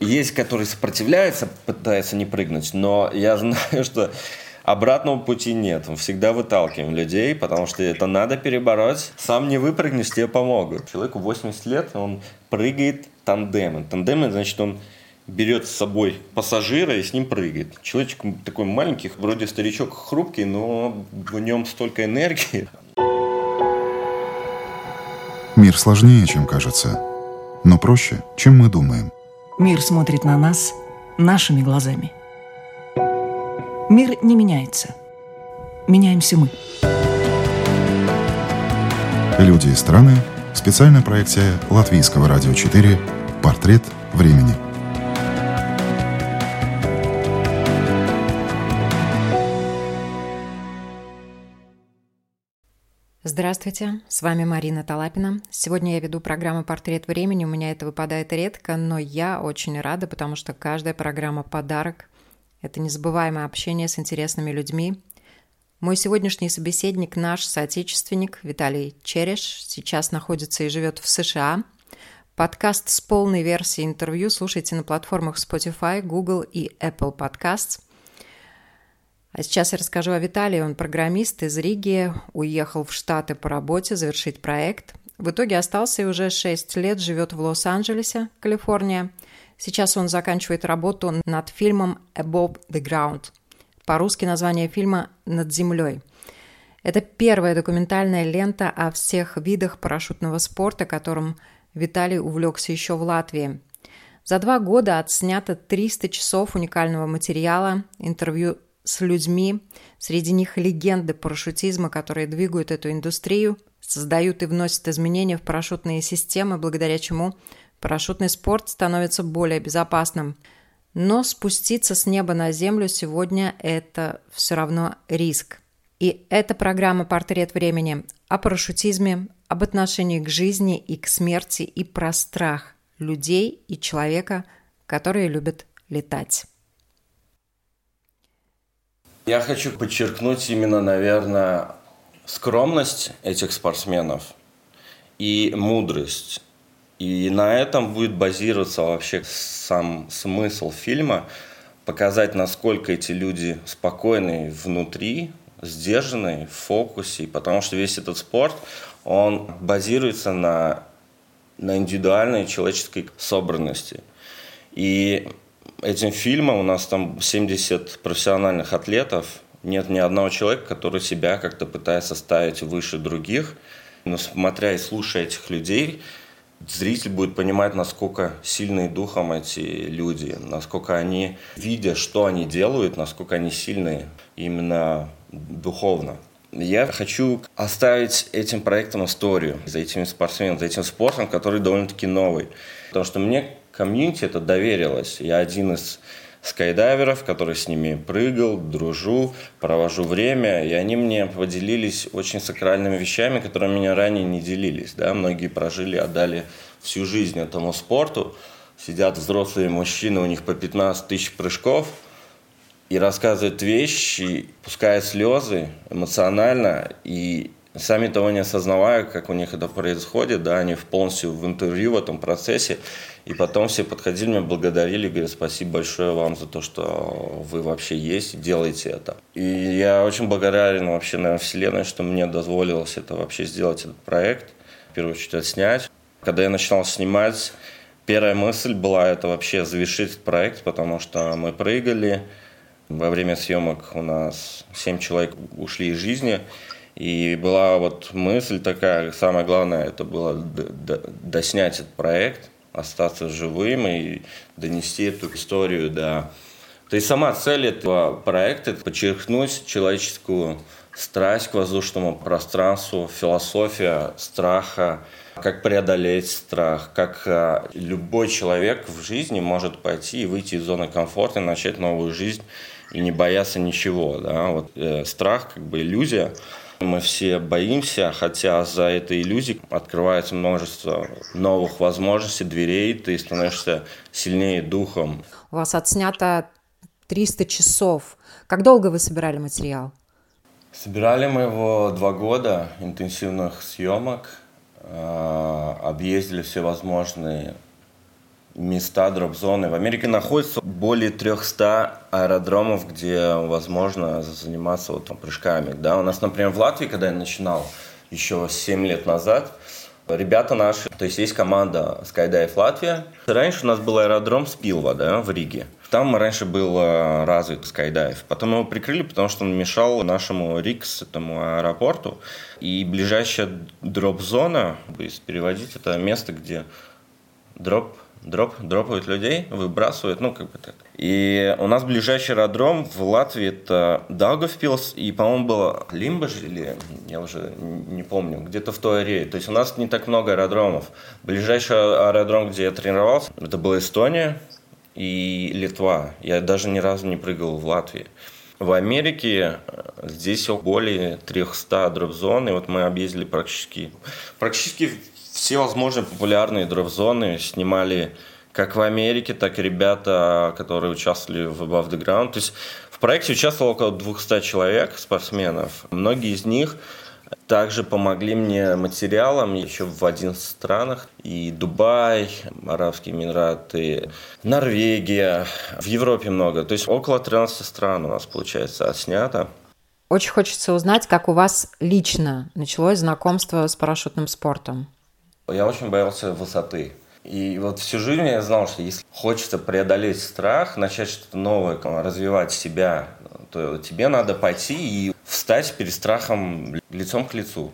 Есть, которые сопротивляются, пытаются не прыгнуть, но я знаю, что обратного пути нет. Мы всегда выталкиваем людей, потому что это надо перебороть. Сам не выпрыгнешь, тебе помогут. Человеку 80 лет, он прыгает тандемом. Тандемом, значит, он берет с собой пассажира и с ним прыгает. Человечек такой маленький, вроде старичок хрупкий, но в нем столько энергии. Мир сложнее, чем кажется, но проще, чем мы думаем. Мир смотрит на нас нашими глазами. Мир не меняется. Меняемся мы. Люди и страны. Специальная проекция Латвийского радио 4 «Портрет времени». Здравствуйте, с вами Марина Талапина. Сегодня я веду программу «Портрет времени». У меня это выпадает редко, но я очень рада, потому что каждая программа – подарок. Это незабываемое общение с интересными людьми. Мой сегодняшний собеседник – наш соотечественник Виталий Череш. Сейчас находится и живет в США. Подкаст с полной версией интервью слушайте на платформах Spotify, Google и Apple Podcasts – а сейчас я расскажу о Виталии. Он программист из Риги, уехал в Штаты по работе завершить проект. В итоге остался и уже 6 лет живет в Лос-Анджелесе, Калифорния. Сейчас он заканчивает работу над фильмом «Above the Ground». По-русски название фильма «Над землей». Это первая документальная лента о всех видах парашютного спорта, которым Виталий увлекся еще в Латвии. За два года отснято 300 часов уникального материала, интервью с людьми, среди них легенды парашютизма, которые двигают эту индустрию, создают и вносят изменения в парашютные системы, благодаря чему парашютный спорт становится более безопасным. Но спуститься с неба на землю сегодня – это все равно риск. И эта программа «Портрет времени» о парашютизме, об отношении к жизни и к смерти и про страх людей и человека, которые любят летать. Я хочу подчеркнуть именно, наверное, скромность этих спортсменов и мудрость. И на этом будет базироваться вообще сам смысл фильма, показать, насколько эти люди спокойные внутри, сдержанные в фокусе, потому что весь этот спорт, он базируется на, на индивидуальной человеческой собранности. И этим фильмом у нас там 70 профессиональных атлетов. Нет ни одного человека, который себя как-то пытается ставить выше других. Но смотря и слушая этих людей, зритель будет понимать, насколько сильные духом эти люди, насколько они, видя, что они делают, насколько они сильные именно духовно. Я хочу оставить этим проектом историю за этими спортсменами, за этим спортом, который довольно-таки новый. Потому что мне комьюнити это доверилось. Я один из скайдайверов, который с ними прыгал, дружу, провожу время, и они мне поделились очень сакральными вещами, которые меня ранее не делились. Да? Многие прожили, отдали всю жизнь этому спорту. Сидят взрослые мужчины, у них по 15 тысяч прыжков, и рассказывают вещи, пуская слезы эмоционально, и сами того не осознавая, как у них это происходит, да, они полностью в интервью в этом процессе, и потом все подходили, меня благодарили, говорят, спасибо большое вам за то, что вы вообще есть делаете это. И я очень благодарен вообще, наверное, Вселенной, что мне дозволилось это вообще сделать, этот проект, в первую очередь отснять. Когда я начинал снимать, первая мысль была это вообще завершить этот проект, потому что мы прыгали, во время съемок у нас семь человек ушли из жизни, и была вот мысль такая, самое главное, это было доснять этот проект, остаться живым и донести эту историю до... То есть сама цель этого проекта – подчеркнуть человеческую страсть к воздушному пространству, философия страха, как преодолеть страх, как а, любой человек в жизни может пойти и выйти из зоны комфорта и начать новую жизнь и не бояться ничего. Да? Вот, э, страх, как бы иллюзия, мы все боимся, хотя за этой иллюзией открывается множество новых возможностей, дверей, ты становишься сильнее духом. У вас отснято 300 часов. Как долго вы собирали материал? Собирали мы его два года интенсивных съемок, а, объездили все возможные места дроп-зоны. В Америке находится более 300 аэродромов, где возможно заниматься вот, прыжками. Да? У нас, например, в Латвии, когда я начинал еще 7 лет назад, Ребята наши, то есть есть команда Skydive Латвия. Раньше у нас был аэродром Спилва, да, в Риге. Там раньше был э, развит Skydive. Потом его прикрыли, потому что он мешал нашему Рикс, этому аэропорту. И ближайшая дроп-зона, если переводить, это место, где дроп дроп, дропают людей, выбрасывают, ну, как бы так. И у нас ближайший аэродром в Латвии это Даугавпилс, и, по-моему, было Лимбаж, или я уже не помню, где-то в той арене. То есть у нас не так много аэродромов. Ближайший аэродром, где я тренировался, это была Эстония и Литва. Я даже ни разу не прыгал в Латвии. В Америке э, здесь более 300 дроп-зон, и вот мы объездили практически, практически все возможные популярные дроп-зоны снимали как в Америке, так и ребята, которые участвовали в Above the Ground. То есть в проекте участвовало около 200 человек, спортсменов. Многие из них также помогли мне материалом еще в 11 странах. И Дубай, Арабские Эмираты, Норвегия, в Европе много. То есть около 13 стран у нас, получается, отснято. Очень хочется узнать, как у вас лично началось знакомство с парашютным спортом. Я очень боялся высоты. И вот всю жизнь я знал, что если хочется преодолеть страх, начать что-то новое, развивать себя, то тебе надо пойти и встать перед страхом лицом к лицу.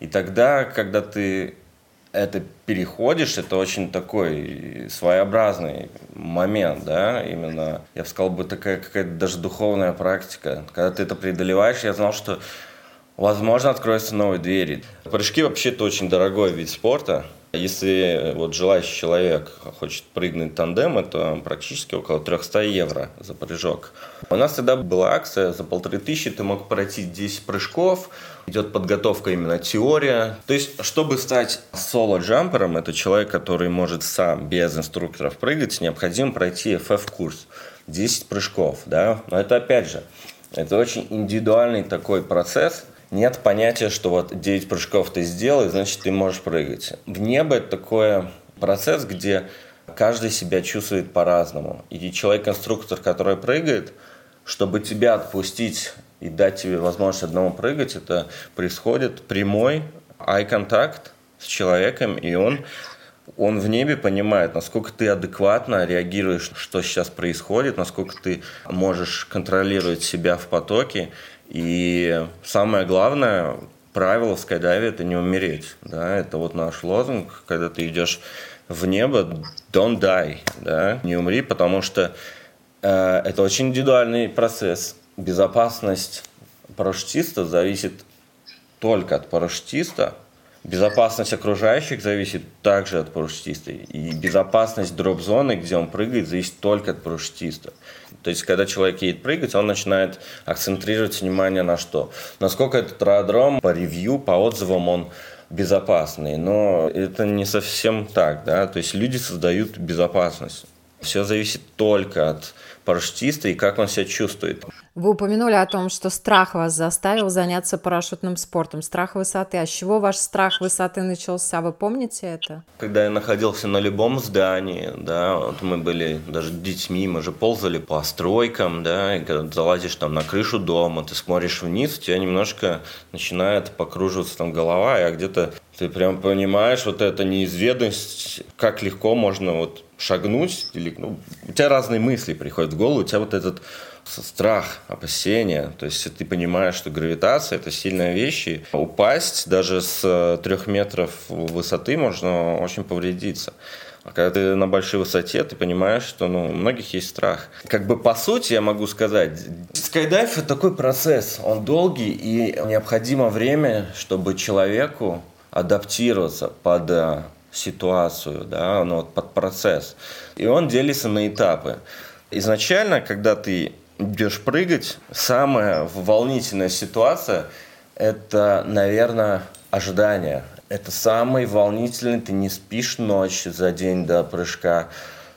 И тогда, когда ты это переходишь, это очень такой своеобразный момент, да, именно, я бы сказал, бы такая какая-то даже духовная практика. Когда ты это преодолеваешь, я знал, что Возможно, откроются новые двери. Прыжки вообще это очень дорогой вид спорта. Если вот желающий человек хочет прыгнуть тандем, это практически около 300 евро за прыжок. У нас тогда была акция за полторы тысячи, ты мог пройти 10 прыжков, идет подготовка именно теория. То есть, чтобы стать соло-джампером, это человек, который может сам без инструкторов прыгать, необходимо пройти FF-курс. 10 прыжков, да, но это опять же, это очень индивидуальный такой процесс – нет понятия, что вот 9 прыжков ты сделал, значит ты можешь прыгать. В небо это такой процесс, где каждый себя чувствует по-разному. И человек-конструктор, который прыгает, чтобы тебя отпустить и дать тебе возможность одному прыгать, это происходит прямой eye contact с человеком, и он он в небе понимает, насколько ты адекватно реагируешь, что сейчас происходит, насколько ты можешь контролировать себя в потоке. И самое главное правило в скайдайве – это не умереть. Да? Это вот наш лозунг, когда ты идешь в небо, don't die, да? не умри, потому что э, это очень индивидуальный процесс. Безопасность парашютиста зависит только от парашютиста – Безопасность окружающих зависит также от парашютиста. И безопасность дроп-зоны, где он прыгает, зависит только от парашютиста. То есть, когда человек едет прыгать, он начинает акцентрировать внимание на что? Насколько этот аэродром по ревью, по отзывам он безопасный. Но это не совсем так. Да? То есть, люди создают безопасность. Все зависит только от парашютиста и как он себя чувствует. Вы упомянули о том, что страх вас заставил заняться парашютным спортом, страх высоты. А с чего ваш страх высоты начался? Вы помните это? Когда я находился на любом здании, да, вот мы были даже детьми, мы же ползали по стройкам, да, и когда залазишь там на крышу дома, ты смотришь вниз, у тебя немножко начинает покруживаться там голова, а где-то ты прям понимаешь вот эта неизведанность, как легко можно вот шагнуть, или, ну, у тебя разные мысли приходят в голову, у тебя вот этот страх, опасение. То есть ты понимаешь, что гравитация – это сильная вещь, и упасть даже с э, трех метров высоты можно очень повредиться. А когда ты на большой высоте, ты понимаешь, что ну, у многих есть страх. Как бы по сути я могу сказать, скайдайв – это такой процесс. Он долгий, и необходимо время, чтобы человеку адаптироваться под э, ситуацию, да, ну, вот под процесс. И он делится на этапы. Изначально, когда ты идешь прыгать, самая волнительная ситуация – это, наверное, ожидание. Это самый волнительный, ты не спишь ночь за день до прыжка.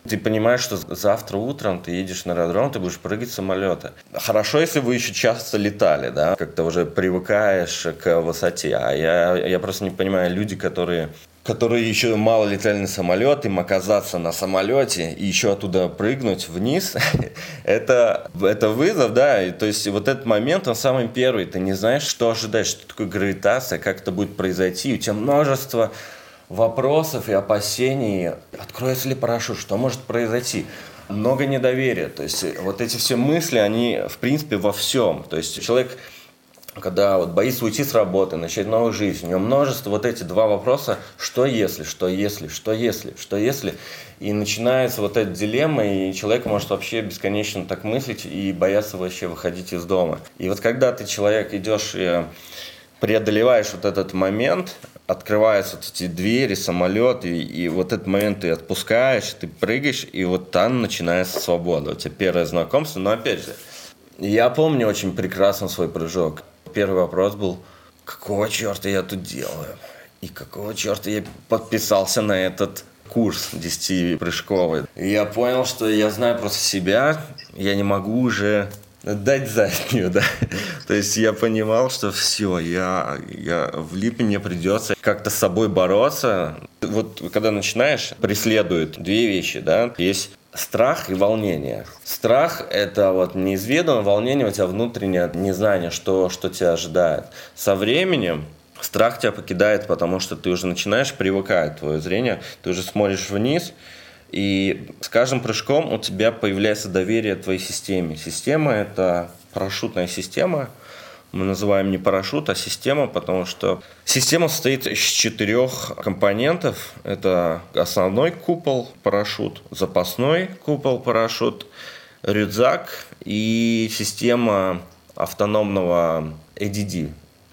Ты понимаешь, что завтра утром ты едешь на аэродром, ты будешь прыгать с самолета. Хорошо, если вы еще часто летали, да, как-то уже привыкаешь к высоте. А я, я просто не понимаю, люди, которые которые еще мало летали на самолет, им оказаться на самолете и еще оттуда прыгнуть вниз, это, это вызов, да, и, то есть вот этот момент, он самый первый, ты не знаешь, что ожидать, что такое гравитация, как это будет произойти, у тебя множество вопросов и опасений, откроется ли парашют, что может произойти? Много недоверия. То есть вот эти все мысли, они в принципе во всем. То есть человек когда вот боится уйти с работы, начать новую жизнь, у него множество вот эти два вопроса, что если, что если, что если, что если, и начинается вот эта дилемма, и человек может вообще бесконечно так мыслить и бояться вообще выходить из дома. И вот когда ты человек идешь и преодолеваешь вот этот момент, открываются вот эти двери, самолет, и, и вот этот момент ты отпускаешь, ты прыгаешь, и вот там начинается свобода. У тебя первое знакомство, но опять же, я помню очень прекрасно свой прыжок. Первый вопрос был, какого черта я тут делаю? И какого черта я подписался на этот курс 10-прыжковый. И я понял, что я знаю просто себя, я не могу уже дать заднюю, да. То есть я понимал, что все, я, я влип, мне придется как-то с собой бороться. Вот когда начинаешь, преследуют две вещи, да. Есть страх и волнение. Страх – это вот неизведанное, волнение у тебя внутреннее незнание, что, что тебя ожидает. Со временем страх тебя покидает, потому что ты уже начинаешь привыкать, твое зрение, ты уже смотришь вниз, и с каждым прыжком у тебя появляется доверие твоей системе. Система – это парашютная система – мы называем не парашют, а система, потому что система состоит из четырех компонентов. Это основной купол парашют, запасной купол парашют, рюкзак и система автономного ADD.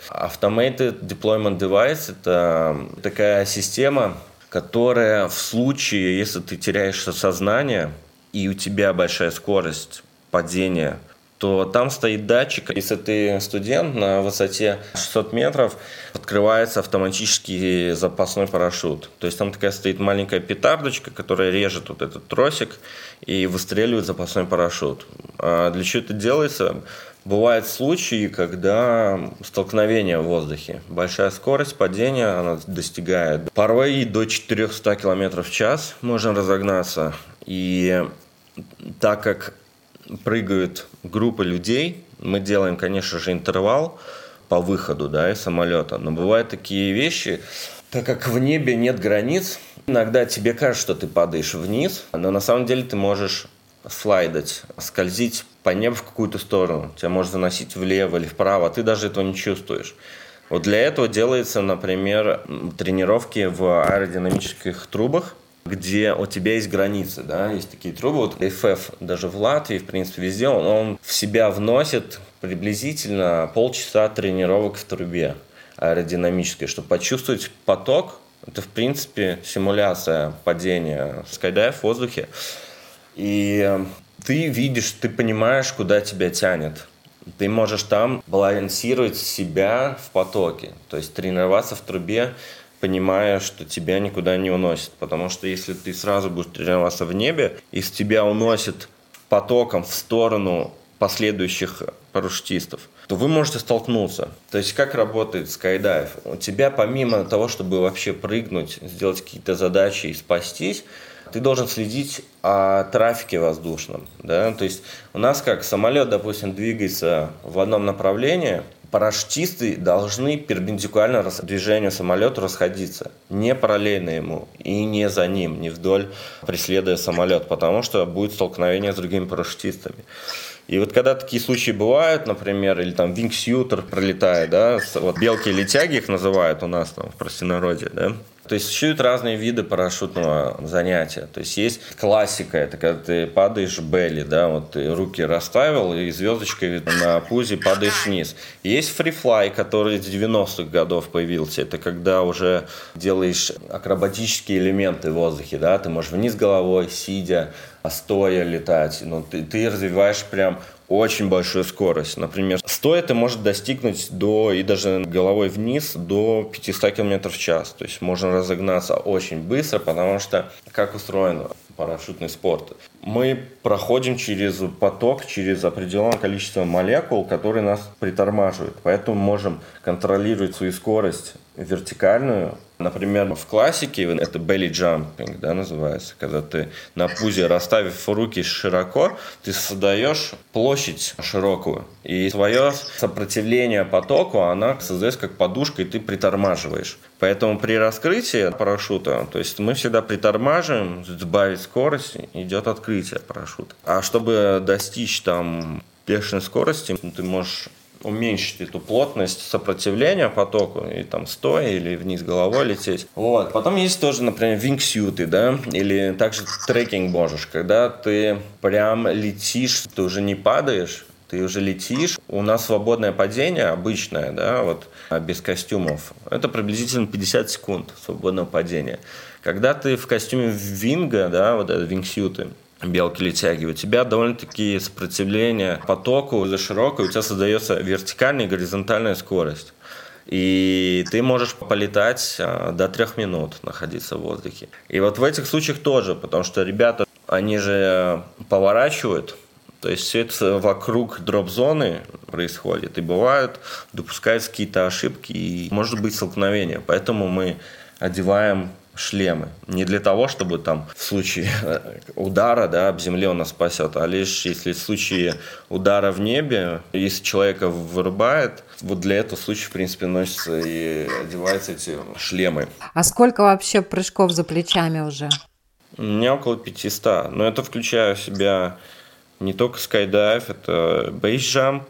Automated Deployment Device – это такая система, которая в случае, если ты теряешь сознание и у тебя большая скорость падения – то там стоит датчик. Если ты студент на высоте 600 метров, открывается автоматический запасной парашют. То есть там такая стоит маленькая петардочка, которая режет вот этот тросик и выстреливает запасной парашют. А для чего это делается? Бывают случаи, когда столкновение в воздухе. Большая скорость падения, она достигает порой до 400 км в час, можно разогнаться. И так как прыгают группы людей, мы делаем, конечно же, интервал по выходу да, из самолета. Но бывают такие вещи, так как в небе нет границ, иногда тебе кажется, что ты падаешь вниз, но на самом деле ты можешь слайдать, скользить по небу в какую-то сторону. Тебя может заносить влево или вправо, а ты даже этого не чувствуешь. Вот для этого делается, например, тренировки в аэродинамических трубах – где у тебя есть границы, да, есть такие трубы. Вот FF даже в Латвии, в принципе, везде, он, он в себя вносит приблизительно полчаса тренировок в трубе аэродинамической, чтобы почувствовать поток. Это, в принципе, симуляция падения скайдайв в воздухе. И ты видишь, ты понимаешь, куда тебя тянет. Ты можешь там балансировать себя в потоке, то есть тренироваться в трубе понимая, что тебя никуда не уносит. Потому что если ты сразу будешь тренироваться в небе, и с тебя уносит потоком в сторону последующих парашютистов, то вы можете столкнуться. То есть как работает скайдайв? У тебя помимо того, чтобы вообще прыгнуть, сделать какие-то задачи и спастись, ты должен следить о трафике воздушном. Да? То есть у нас как самолет, допустим, двигается в одном направлении – парашютисты должны перпендикулярно движению самолета расходиться, не параллельно ему и не за ним, не вдоль преследуя самолет, потому что будет столкновение с другими парашютистами. И вот когда такие случаи бывают, например, или там вингсьютер пролетает, да, вот белки-летяги их называют у нас там в простонародье, да, то есть существуют разные виды парашютного занятия. То есть есть классика, это когда ты падаешь белли, да, вот ты руки расставил и звездочкой на пузе падаешь вниз. Есть фрифлай, который из 90-х годов появился. Это когда уже делаешь акробатические элементы в воздухе, да, ты можешь вниз головой, сидя, стоя летать. Но ты, ты развиваешь прям очень большую скорость. Например, стоя ты может достигнуть до, и даже головой вниз, до 500 км в час. То есть можно разогнаться очень быстро, потому что как устроен парашютный спорт. Мы проходим через поток, через определенное количество молекул, которые нас притормаживают. Поэтому можем контролировать свою скорость вертикальную. Например, в классике это belly jumping, да, называется, когда ты на пузе, расставив руки широко, ты создаешь площадь широкую. И свое сопротивление потоку, она создается как подушка, и ты притормаживаешь. Поэтому при раскрытии парашюта, то есть мы всегда притормаживаем, сбавить скорость, идет открытие парашюта. А чтобы достичь там бешеной скорости, ты можешь уменьшить эту плотность сопротивления потоку и там стоя или вниз головой лететь. Вот. Потом есть тоже, например, вингсюты, да, или также трекинг можешь, когда ты прям летишь, ты уже не падаешь, ты уже летишь. У нас свободное падение обычное, да, вот без костюмов. Это приблизительно 50 секунд свободного падения. Когда ты в костюме винга, да, вот это вингсюты, белки-летяги, у тебя довольно-таки сопротивление потоку за широкое, у тебя создается вертикальная и горизонтальная скорость. И ты можешь полетать а, до трех минут находиться в воздухе. И вот в этих случаях тоже, потому что ребята, они же поворачивают, то есть все это вокруг дроп-зоны происходит. И бывают, допускаются какие-то ошибки, и может быть столкновение. Поэтому мы одеваем шлемы. Не для того, чтобы там в случае удара да, об земле он нас спасет, а лишь если в случае удара в небе, если человека вырубает, вот для этого случая, в принципе, носятся и одеваются эти шлемы. А сколько вообще прыжков за плечами уже? У меня около 500, но это включая в себя не только скайдайв, это бейсджамп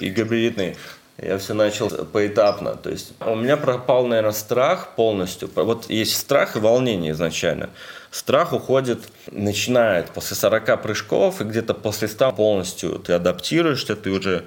и габаритный. Я все начал поэтапно. То есть у меня пропал, наверное, страх полностью. Вот есть страх и волнение изначально. Страх уходит, начинает после 40 прыжков, и где-то после 100 полностью ты адаптируешься, ты уже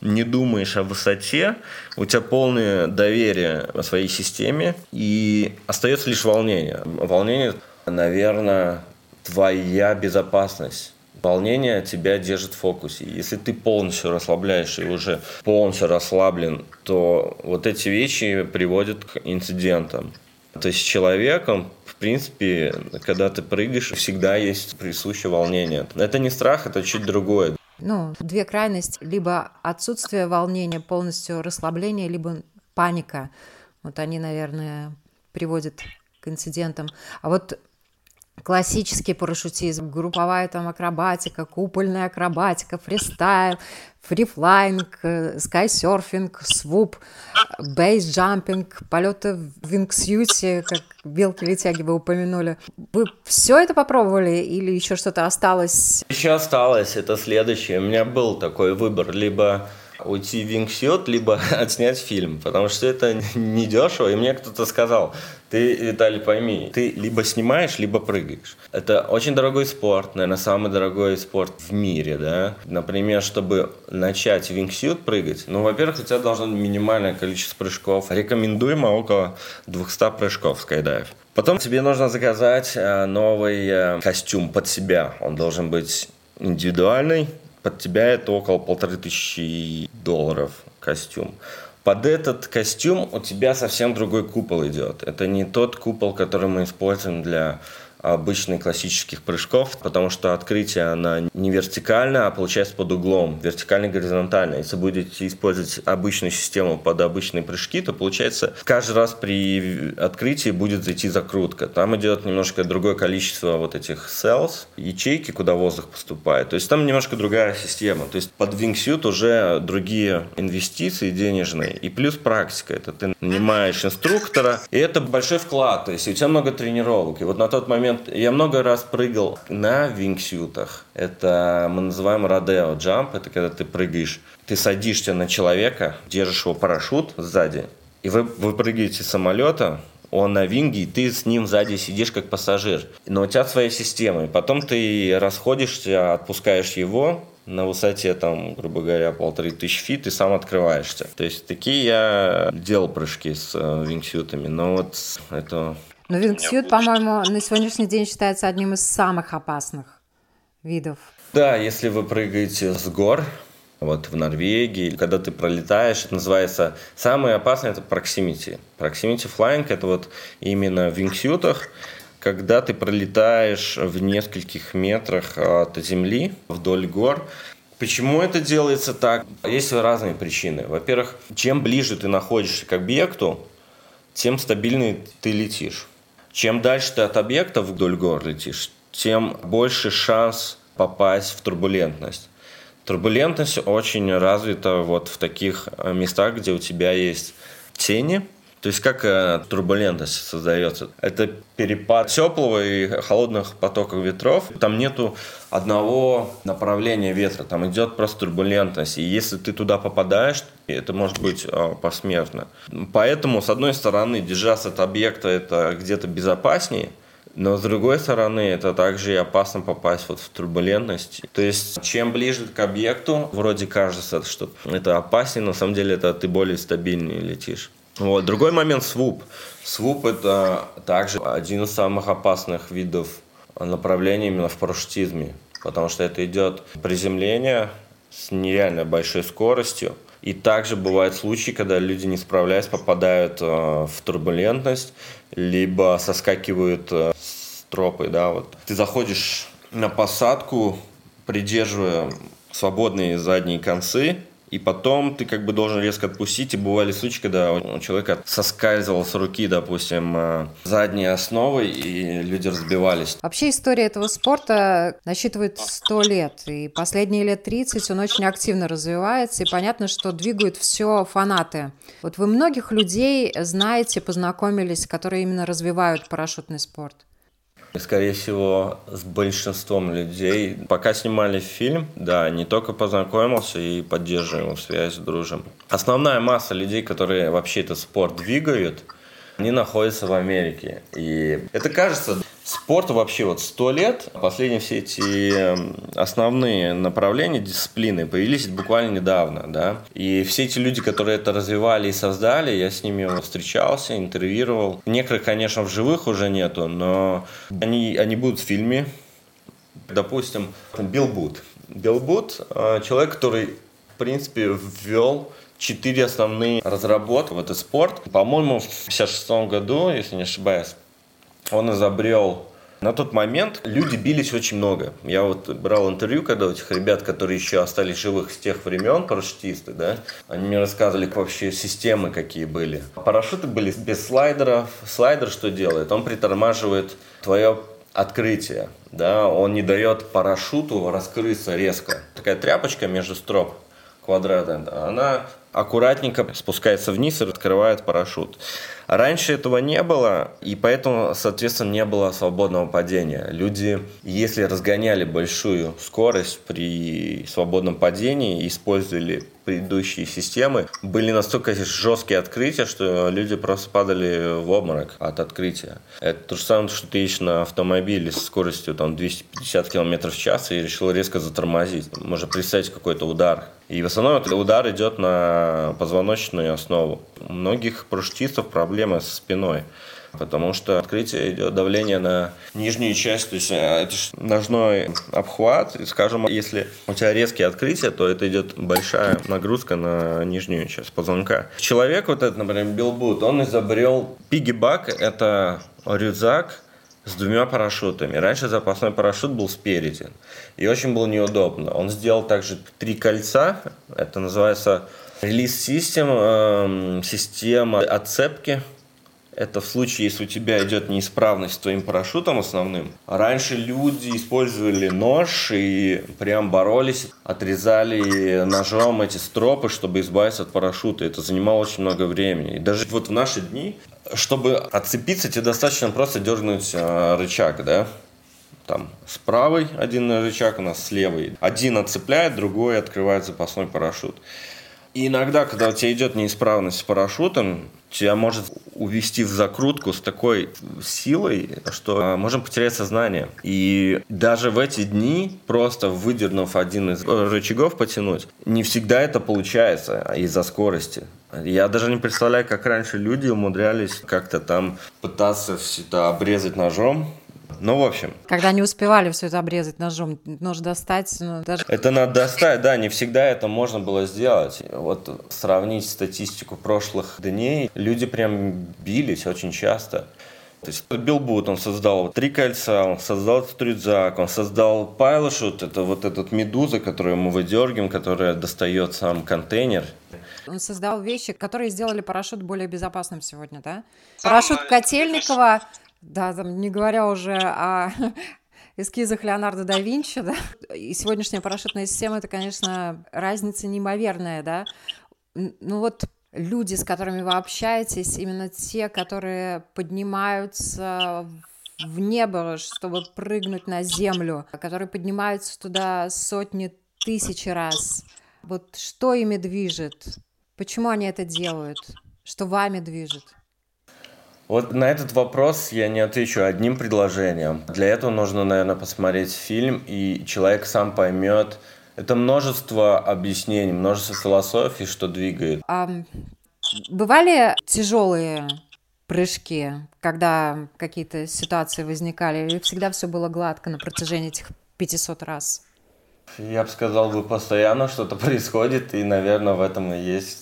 не думаешь о высоте, у тебя полное доверие о своей системе, и остается лишь волнение. Волнение, наверное, твоя безопасность волнение тебя держит в фокусе. Если ты полностью расслабляешь и уже полностью расслаблен, то вот эти вещи приводят к инцидентам. То есть человеком, в принципе, когда ты прыгаешь, всегда есть присущее волнение. Это не страх, это чуть другое. Ну, две крайности. Либо отсутствие волнения, полностью расслабление, либо паника. Вот они, наверное, приводят к инцидентам. А вот классический парашютизм, групповая там акробатика, купольная акробатика, фристайл, фрифлайнг, скайсерфинг, свуп, бейсджампинг, полеты в вингсьюте, как белки-летяги вы упомянули. Вы все это попробовали или еще что-то осталось? Еще осталось, это следующее. У меня был такой выбор, либо уйти в вингсьют, либо отснять фильм, потому что это не дешево. И мне кто-то сказал, ты, Виталий, пойми, ты либо снимаешь, либо прыгаешь. Это очень дорогой спорт, наверное, самый дорогой спорт в мире, да. Например, чтобы начать вингсьют прыгать, ну, во-первых, у тебя должно быть минимальное количество прыжков. Рекомендуемо около 200 прыжков скайдайв. Потом тебе нужно заказать э, новый э, костюм под себя. Он должен быть индивидуальный, под тебя это около полторы тысячи долларов костюм. Под этот костюм у тебя совсем другой купол идет. Это не тот купол, который мы используем для обычных классических прыжков, потому что открытие, она не вертикальная, а получается под углом, вертикально-горизонтально. Если будете использовать обычную систему под обычные прыжки, то получается каждый раз при открытии будет зайти закрутка. Там идет немножко другое количество вот этих cells, ячейки, куда воздух поступает. То есть там немножко другая система. То есть под wingsuit уже другие инвестиции денежные и плюс практика. Это ты нанимаешь инструктора, и это большой вклад. То есть у тебя много тренировок. И вот на тот момент момент я много раз прыгал на wingsuit ах. Это мы называем rodeo jump. Это когда ты прыгаешь, ты садишься на человека, держишь его парашют сзади, и вы, вы прыгаете с самолета, он на wing е, и ты с ним сзади сидишь как пассажир. Но у тебя своя система. И потом ты расходишься, отпускаешь его, на высоте, там, грубо говоря, полторы тысячи feet, и сам открываешься. То есть такие я делал прыжки с э, wingsuit ами, но вот это но вингсьют, по-моему, на сегодняшний день считается одним из самых опасных видов. Да, если вы прыгаете с гор, вот в Норвегии, когда ты пролетаешь, это называется самое опасное это proximity. Proximity flying это вот именно в вингсютах, когда ты пролетаешь в нескольких метрах от земли вдоль гор. Почему это делается так? Есть разные причины. Во-первых, чем ближе ты находишься к объекту, тем стабильнее ты летишь. Чем дальше ты от объекта вдоль гор летишь, тем больше шанс попасть в турбулентность. Турбулентность очень развита вот в таких э, местах, где у тебя есть тени, то есть как э, турбулентность создается? Это перепад теплого и холодных потоков ветров. Там нету одного направления ветра, там идет просто турбулентность. И если ты туда попадаешь, это может быть э, посмертно. Поэтому, с одной стороны, держаться от объекта это где-то безопаснее, но с другой стороны, это также и опасно попасть вот в турбулентность. То есть, чем ближе к объекту, вроде кажется, что это опаснее, на самом деле это ты более стабильнее летишь. Вот. Другой момент – свуп. Свуп – это также один из самых опасных видов направления именно в парашютизме, потому что это идет приземление с нереально большой скоростью. И также бывают случаи, когда люди, не справляясь, попадают э, в турбулентность, либо соскакивают э, с тропы. Да, вот. Ты заходишь на посадку, придерживая свободные задние концы, и потом ты как бы должен резко отпустить. И бывали случаи, когда у человека соскальзывал с руки, допустим, э, задние основы, и люди разбивались. Вообще история этого спорта насчитывает 100 лет. И последние лет 30 он очень активно развивается. И понятно, что двигают все фанаты. Вот вы многих людей знаете, познакомились, которые именно развивают парашютный спорт. Скорее всего, с большинством людей. Пока снимали фильм, да, не только познакомился и поддерживаем связь, дружим. Основная масса людей, которые вообще этот спорт двигают, они находятся в Америке. И это кажется спорту вообще вот сто лет. Последние все эти эм, основные направления, дисциплины появились буквально недавно, да. И все эти люди, которые это развивали и создали, я с ними встречался, интервьюировал. Некоторых, конечно, в живых уже нету, но они, они будут в фильме. Допустим, Билл Бут. Билл Бут э, – человек, который, в принципе, ввел четыре основные разработки в этот спорт. По-моему, в 56 году, если не ошибаюсь, он изобрел на тот момент люди бились очень много. Я вот брал интервью, когда у этих ребят, которые еще остались живых с тех времен, парашютисты, да, они мне рассказывали вообще системы какие были. Парашюты были без слайдеров. Слайдер что делает? Он притормаживает твое открытие, да, он не дает парашюту раскрыться резко. Такая тряпочка между строп квадрата, она аккуратненько спускается вниз и открывает парашют. Раньше этого не было, и поэтому, соответственно, не было свободного падения. Люди, если разгоняли большую скорость при свободном падении, использовали предыдущие системы, были настолько жесткие открытия, что люди просто падали в обморок от открытия. Это то же самое, что ты едешь на автомобиле с скоростью там, 250 км в час и решил резко затормозить. Можно представить какой-то удар. И в основном этот удар идет на позвоночную основу. У многих парашютистов проблемы со спиной потому что открытие идет давление на нижнюю часть, то есть э, это ножной обхват, и, скажем, если у тебя резкие открытия, то это идет большая нагрузка на нижнюю часть позвонка. Человек вот этот, например, Билбут, он изобрел пигибак, это рюкзак, с двумя парашютами. Раньше запасной парашют был спереди. И очень было неудобно. Он сделал также три кольца. Это называется релиз систем, э, система отцепки это в случае, если у тебя идет неисправность с твоим парашютом основным. Раньше люди использовали нож и прям боролись, отрезали ножом эти стропы, чтобы избавиться от парашюта. Это занимало очень много времени. И даже вот в наши дни, чтобы отцепиться, тебе достаточно просто дернуть э, рычаг, да? Там с правой один рычаг, у нас с левой. Один отцепляет, другой открывает запасной парашют. И иногда, когда у тебя идет неисправность с парашютом, тебя может увести в закрутку с такой силой, что а, можем потерять сознание. И даже в эти дни, просто выдернув один из рычагов потянуть, не всегда это получается из-за скорости. Я даже не представляю, как раньше люди умудрялись как-то там пытаться все это обрезать ножом, ну, в общем. Когда не успевали все это обрезать ножом, нужно достать. Ну, даже... Это надо достать, да, не всегда это можно было сделать. Вот сравнить статистику прошлых дней, люди прям бились очень часто. То есть Билбут, он создал три кольца, он создал этот рюкзак, он создал пайлошут, это вот этот медуза, которую мы выдергиваем, которая достает сам контейнер. Он создал вещи, которые сделали парашют более безопасным сегодня, да? Парашют Котельникова, да, там, не говоря уже о эскизах Леонардо да Винчи, да, и сегодняшняя парашютная система, это, конечно, разница неимоверная, да. Ну вот люди, с которыми вы общаетесь, именно те, которые поднимаются в небо, чтобы прыгнуть на землю, которые поднимаются туда сотни тысяч раз. Вот что ими движет? Почему они это делают? Что вами движет? Вот на этот вопрос я не отвечу одним предложением. Для этого нужно, наверное, посмотреть фильм, и человек сам поймет. Это множество объяснений, множество философий, что двигает. А, бывали тяжелые прыжки, когда какие-то ситуации возникали, или всегда все было гладко на протяжении этих 500 раз? Я бы сказал, бы постоянно что-то происходит, и, наверное, в этом и есть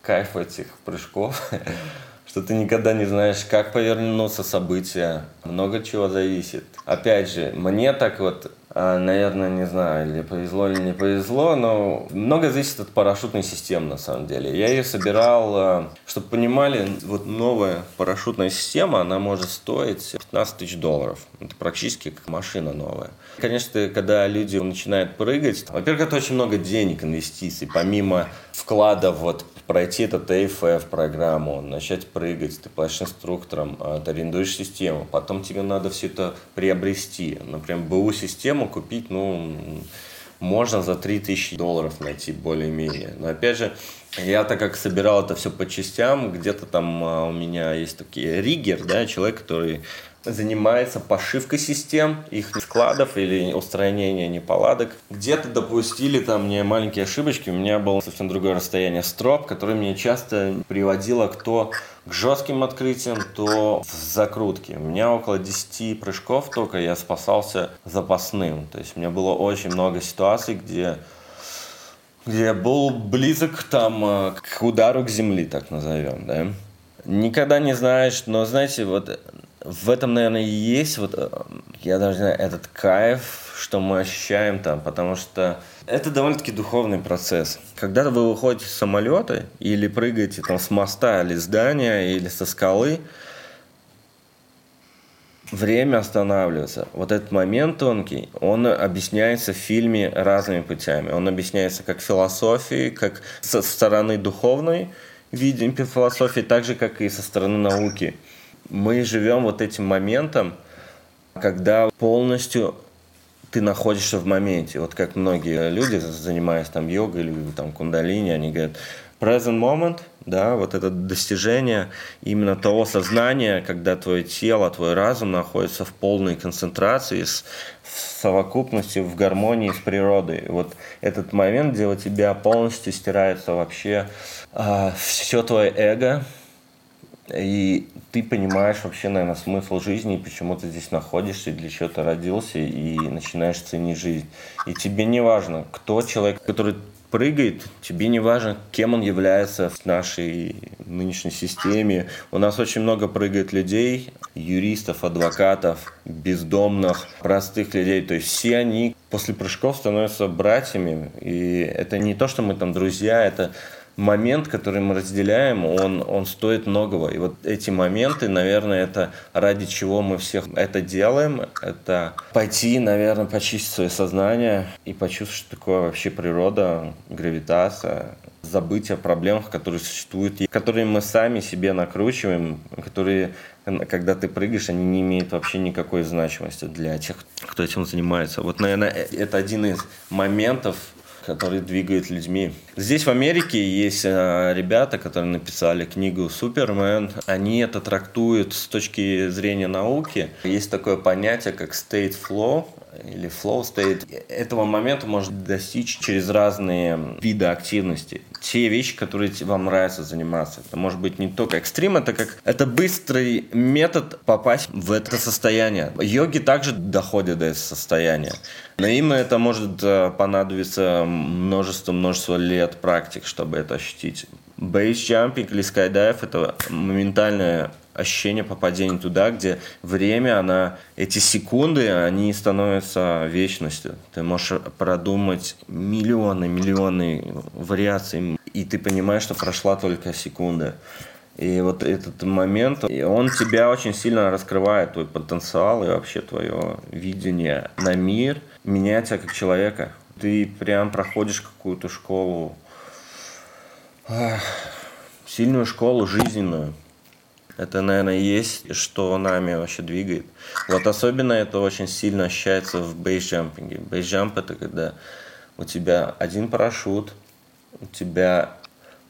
кайф этих прыжков что ты никогда не знаешь, как повернутся события. Много чего зависит. Опять же, мне так вот, а, наверное, не знаю, или повезло, или не повезло, но много зависит от парашютной системы, на самом деле. Я ее собирал, а, чтобы понимали, вот новая парашютная система, она может стоить 15 тысяч долларов. Это практически как машина новая. Конечно, когда люди начинают прыгать, во-первых, это очень много денег, инвестиций, помимо вклада вот пройти этот AFF программу, начать прыгать, ты платишь инструкторам, а, ты арендуешь систему, потом тебе надо все это приобрести. Например, БУ систему купить, ну, можно за 3000 долларов найти более-менее. Но опять же, я так как собирал это все по частям, где-то там а, у меня есть такие риггер, да, человек, который занимается пошивкой систем, их складов или устранения неполадок. Где-то допустили там мне маленькие ошибочки, у меня было совсем другое расстояние строп, которое мне часто приводило к то к жестким открытиям, то в закрутке. У меня около 10 прыжков только я спасался запасным. То есть у меня было очень много ситуаций, где где я был близок там э, к удару к земли, так назовем, да. Никогда не знаешь, но знаете, вот в этом, наверное, и есть вот, э, я даже не знаю, этот кайф, что мы ощущаем там, потому что это довольно-таки духовный процесс. Когда вы выходите с самолета или прыгаете там с моста или здания, или со скалы, время останавливается. Вот этот момент тонкий, он объясняется в фильме разными путями. Он объясняется как философией, как со стороны духовной, видим философии, так же, как и со стороны науки – мы живем вот этим моментом, когда полностью ты находишься в моменте. Вот как многие люди, занимаясь там йогой или там кундалини, они говорят, present moment, да, вот это достижение именно того сознания, когда твое тело, твой разум находится в полной концентрации, с, в совокупности, в гармонии с природой. Вот этот момент, где у тебя полностью стирается вообще э, все твое эго, и ты понимаешь вообще, наверное, смысл жизни, и почему ты здесь находишься, и для чего ты родился, и начинаешь ценить жизнь. И тебе не важно, кто человек, который прыгает, тебе не важно, кем он является в нашей нынешней системе. У нас очень много прыгает людей, юристов, адвокатов, бездомных, простых людей. То есть все они после прыжков становятся братьями. И это не то, что мы там друзья, это момент, который мы разделяем, он, он стоит многого. И вот эти моменты, наверное, это ради чего мы всех это делаем, это пойти, наверное, почистить свое сознание и почувствовать, что такое вообще природа, гравитация, забыть о проблемах, которые существуют, которые мы сами себе накручиваем, которые, когда ты прыгаешь, они не имеют вообще никакой значимости для тех, кто этим занимается. Вот, наверное, э, это один из моментов, который двигает людьми. Здесь в Америке есть э, ребята, которые написали книгу «Супермен». Они это трактуют с точки зрения науки. Есть такое понятие, как state flow или flow state. Этого момента можно достичь через разные виды активности. Те вещи, которые вам нравится заниматься. Это может быть не только экстрим, это как это быстрый метод попасть в это состояние. Йоги также доходят до этого состояния. Но им это может э, понадобиться множество-множество лет практик, чтобы это ощутить. Бейсджампинг или скайдайв – это моментальное ощущение попадения туда, где время, она, эти секунды, они становятся вечностью. Ты можешь продумать миллионы, миллионы вариаций, и ты понимаешь, что прошла только секунда. И вот этот момент, он тебя очень сильно раскрывает, твой потенциал и вообще твое видение на мир, меняет тебя как человека. Ты прям проходишь какую-то школу, сильную школу жизненную. Это, наверное, есть, что нами вообще двигает. Вот особенно это очень сильно ощущается в бейсджампинге. Бейсджамп это когда у тебя один парашют, у тебя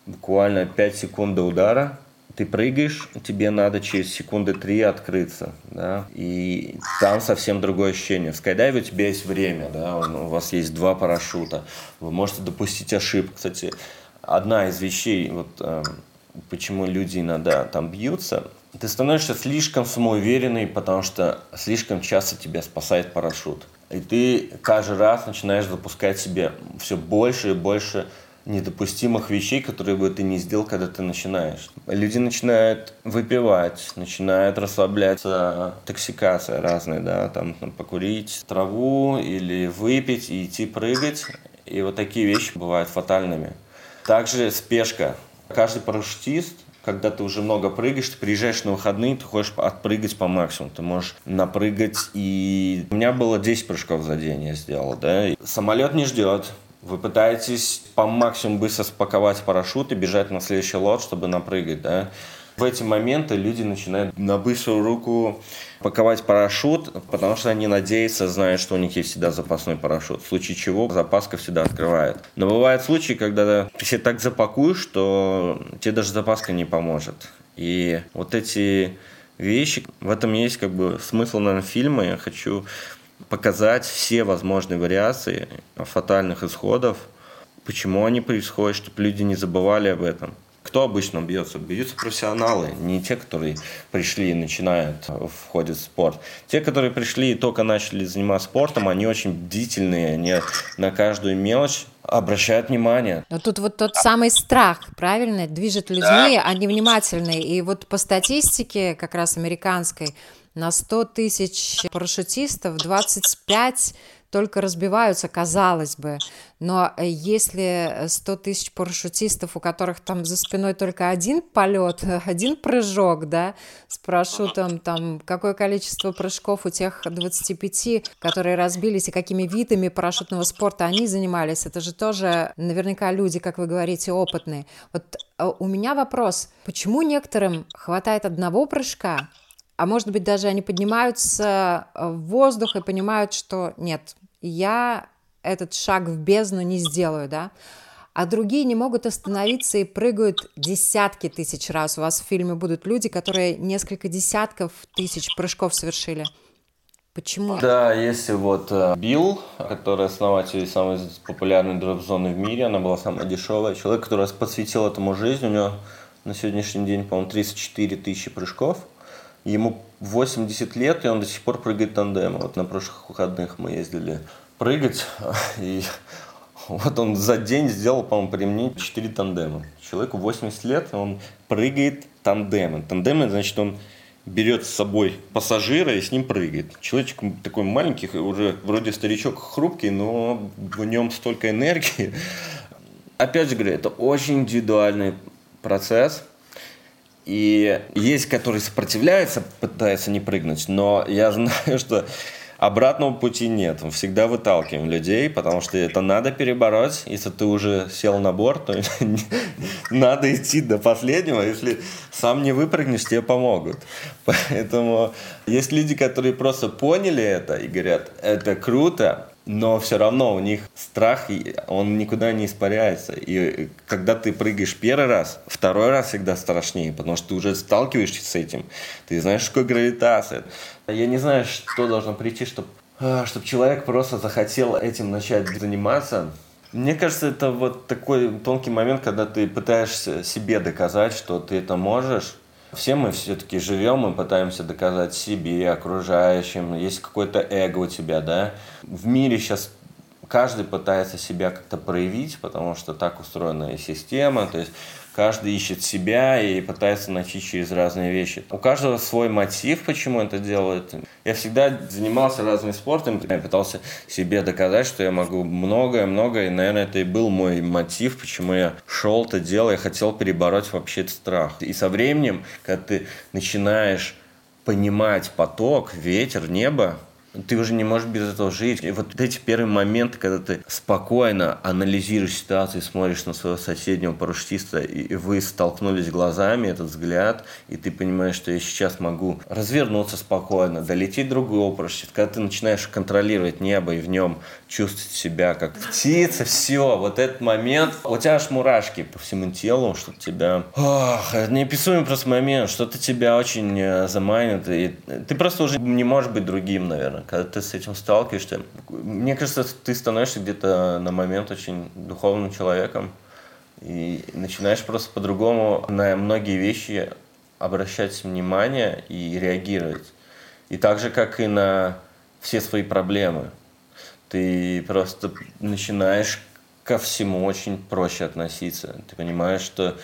буквально 5 секунд до удара, ты прыгаешь, тебе надо через секунды три открыться, да, и там совсем другое ощущение. В скайдайве у тебя есть время, да, у вас есть два парашюта, вы можете допустить ошибку. Кстати, одна из вещей, вот э, почему люди иногда там бьются, ты становишься слишком самоуверенный, потому что слишком часто тебя спасает парашют. И ты каждый раз начинаешь запускать себе все больше и больше недопустимых вещей, которые бы ты не сделал, когда ты начинаешь. Люди начинают выпивать, начинают расслабляться, токсикация разная, да, там, там покурить траву или выпить и идти прыгать. И вот такие вещи бывают фатальными. Также спешка. Каждый парашютист когда ты уже много прыгаешь, ты приезжаешь на выходные, ты хочешь отпрыгать по максимуму. Ты можешь напрыгать. И у меня было 10 прыжков за день я сделал, да. И самолет не ждет. Вы пытаетесь по максимуму быстро спаковать парашют и бежать на следующий лот, чтобы напрыгать, да. В эти моменты люди начинают на быструю руку паковать парашют, потому что они надеются, знают, что у них есть всегда запасной парашют. В случае чего запаска всегда открывает. Но бывают случаи, когда ты все так запакуешь, что тебе даже запаска не поможет. И вот эти вещи, в этом есть как бы смысл, наверное, фильма. Я хочу показать все возможные вариации фатальных исходов, почему они происходят, чтобы люди не забывали об этом. Кто обычно бьется? Бьются профессионалы, не те, которые пришли и начинают, входят в спорт. Те, которые пришли и только начали заниматься спортом, они очень бдительные, они на каждую мелочь обращают внимание. Но тут вот тот самый страх, правильно, движет людьми, да. они внимательные. И вот по статистике, как раз американской, на 100 тысяч парашютистов 25 только разбиваются, казалось бы. Но э, если 100 тысяч парашютистов, у которых там за спиной только один полет, один прыжок, да, с парашютом, там, какое количество прыжков у тех 25, которые разбились, и какими видами парашютного спорта они занимались, это же тоже наверняка люди, как вы говорите, опытные. Вот э, у меня вопрос, почему некоторым хватает одного прыжка, а может быть даже они поднимаются э, в воздух и понимают, что нет, я этот шаг в бездну не сделаю, да, а другие не могут остановиться и прыгают десятки тысяч раз. У вас в фильме будут люди, которые несколько десятков тысяч прыжков совершили. Почему? Да, если вот э, Билл, который основатель самой популярной дроп-зоны в мире, она была самая дешевая. Человек, который посвятил этому жизнь, у него на сегодняшний день, по-моему, 34 тысячи прыжков. Ему 80 лет, и он до сих пор прыгает тандем. Вот на прошлых выходных мы ездили прыгать, и вот он за день сделал, по-моему, при мне 4 тандема. Человеку 80 лет, он прыгает тандемы. Тандемы, значит, он берет с собой пассажира и с ним прыгает. Человечек такой маленький, уже вроде старичок хрупкий, но в нем столько энергии. Опять же говорю, это очень индивидуальный процесс – и есть, которые сопротивляются, пытаются не прыгнуть, но я знаю, что обратного пути нет. Мы всегда выталкиваем людей, потому что это надо перебороть. Если ты уже сел на борт, то надо идти до последнего. Если сам не выпрыгнешь, тебе помогут. Поэтому есть люди, которые просто поняли это и говорят, это круто, но все равно у них страх, он никуда не испаряется. И когда ты прыгаешь первый раз, второй раз всегда страшнее, потому что ты уже сталкиваешься с этим. Ты знаешь, что такое гравитация. Я не знаю, что должно прийти, чтобы а, чтобы человек просто захотел этим начать заниматься. Мне кажется, это вот такой тонкий момент, когда ты пытаешься себе доказать, что ты это можешь, все мы все-таки живем, мы пытаемся доказать себе, окружающим, есть какое-то эго у тебя, да. В мире сейчас каждый пытается себя как-то проявить, потому что так устроена система, то есть каждый ищет себя и пытается найти через разные вещи. У каждого свой мотив, почему это делает. Я всегда занимался разными спортами, я пытался себе доказать, что я могу многое-многое, и, наверное, это и был мой мотив, почему я шел это дело, я хотел перебороть вообще этот страх. И со временем, когда ты начинаешь понимать поток, ветер, небо, ты уже не можешь без этого жить. И вот эти первые моменты, когда ты спокойно анализируешь ситуацию, смотришь на своего соседнего парашютиста, и вы столкнулись глазами, этот взгляд, и ты понимаешь, что я сейчас могу развернуться спокойно, долететь другого парашютиста. Когда ты начинаешь контролировать небо и в нем чувствовать себя как птица, все, вот этот момент, у тебя аж мурашки по всему телу, что тебя... Ох, неописуемый просто момент, что-то тебя очень э, заманит, и ты просто уже не можешь быть другим, наверное. Когда ты с этим сталкиваешься, мне кажется, ты становишься где-то на момент очень духовным человеком. И начинаешь просто по-другому на многие вещи обращать внимание и реагировать. И так же, как и на все свои проблемы. Ты просто начинаешь ко всему очень проще относиться. Ты понимаешь, что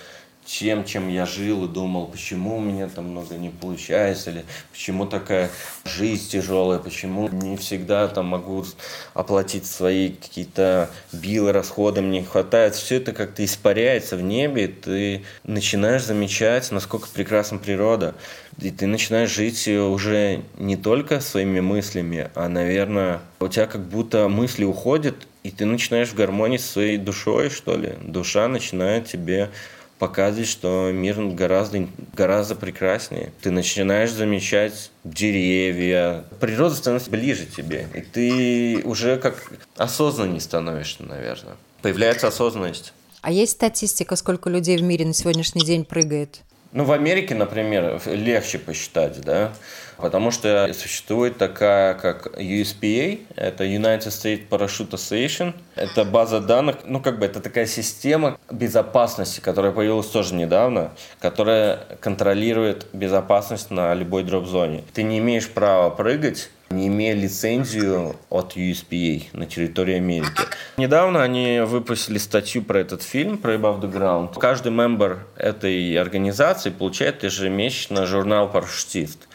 тем, чем я жил и думал, почему у меня там много не получается, или почему такая жизнь тяжелая, почему не всегда там могу оплатить свои какие-то билы, расходы, мне не хватает. Все это как-то испаряется в небе, и ты начинаешь замечать, насколько прекрасна природа. И ты начинаешь жить уже не только своими мыслями, а, наверное, у тебя как будто мысли уходят, и ты начинаешь в гармонии со своей душой, что ли. Душа начинает тебе показывает, что мир гораздо, гораздо прекраснее. Ты начинаешь замечать деревья. Природа становится ближе тебе. И ты уже как осознаннее становишься, наверное. Появляется осознанность. А есть статистика, сколько людей в мире на сегодняшний день прыгает? Ну, в Америке, например, легче посчитать, да, потому что существует такая, как USPA, это United States Parachute Association, это база данных, ну, как бы это такая система безопасности, которая появилась тоже недавно, которая контролирует безопасность на любой дроп-зоне. Ты не имеешь права прыгать не имея лицензию от USPA на территории Америки. Недавно они выпустили статью про этот фильм, про Above the Ground. Каждый мембер этой организации получает ежемесячно журнал «Парашютист».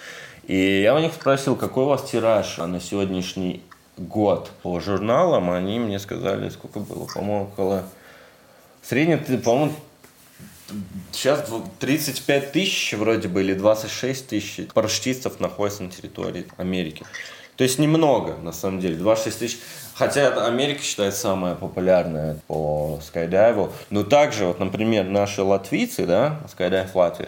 И я у них спросил, какой у вас тираж на сегодняшний год по журналам. Они мне сказали, сколько было, по-моему, около... Средний, по-моему, Сейчас 35 тысяч вроде бы или 26 тысяч парашютистов находится на территории Америки. То есть немного, на самом деле, 26 тысяч. Хотя Америка считается самая популярная по скайдайву. Но также, вот, например, наши латвийцы, да, скайдайв Латвии,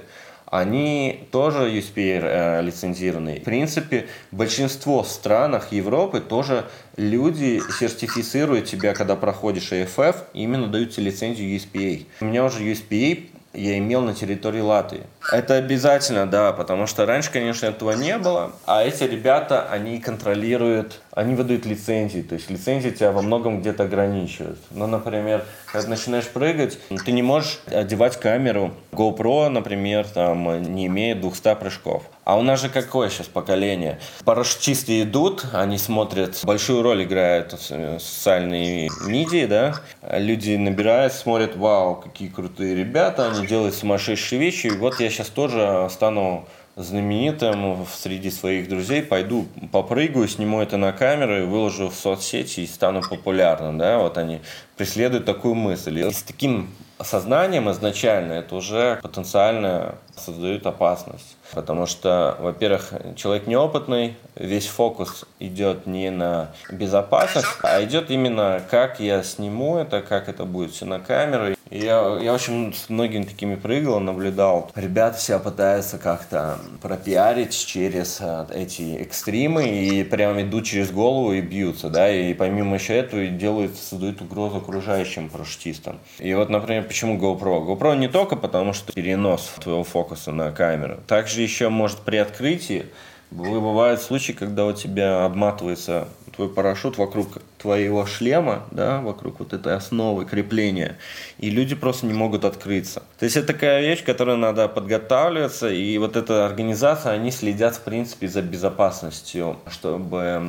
они тоже USPA э, лицензированные. В принципе, большинство в странах Европы тоже люди сертифицируют тебя, когда проходишь AFF, именно дают тебе лицензию USPA. У меня уже USPA я имел на территории Латвии. Это обязательно, да, потому что раньше, конечно, этого не было, а эти ребята, они контролируют, они выдают лицензии, то есть лицензии тебя во многом где-то ограничивают. Ну, например, когда начинаешь прыгать, ты не можешь одевать камеру. GoPro, например, там не имеет 200 прыжков. А у нас же какое сейчас поколение? Парашютисты идут, они смотрят, большую роль играют социальные медиа, да? Люди набирают, смотрят, вау, какие крутые ребята, они делают сумасшедшие вещи. И вот я сейчас тоже стану знаменитым среди своих друзей, пойду попрыгаю, сниму это на камеру и выложу в соцсети и стану популярным, да, вот они преследуют такую мысль. И с таким сознанием изначально это уже потенциально создает опасность. Потому что, во-первых, человек неопытный, весь фокус идет не на безопасность, а идет именно как я сниму это, как это будет все на камеру. Я, я очень с многими такими прыгал, наблюдал. Ребята себя пытаются как-то пропиарить через э, эти экстримы и прям идут через голову и бьются, да, и помимо еще этого делают, создают угрозу окружающим парашютистам. И вот, например, почему GoPro? GoPro не только потому, что перенос твоего фокуса на камеру, также еще может при открытии Бывают случаи, когда у тебя обматывается твой парашют вокруг твоего шлема, да, вокруг вот этой основы крепления, и люди просто не могут открыться. То есть это такая вещь, которой надо подготавливаться, и вот эта организация, они следят, в принципе, за безопасностью, чтобы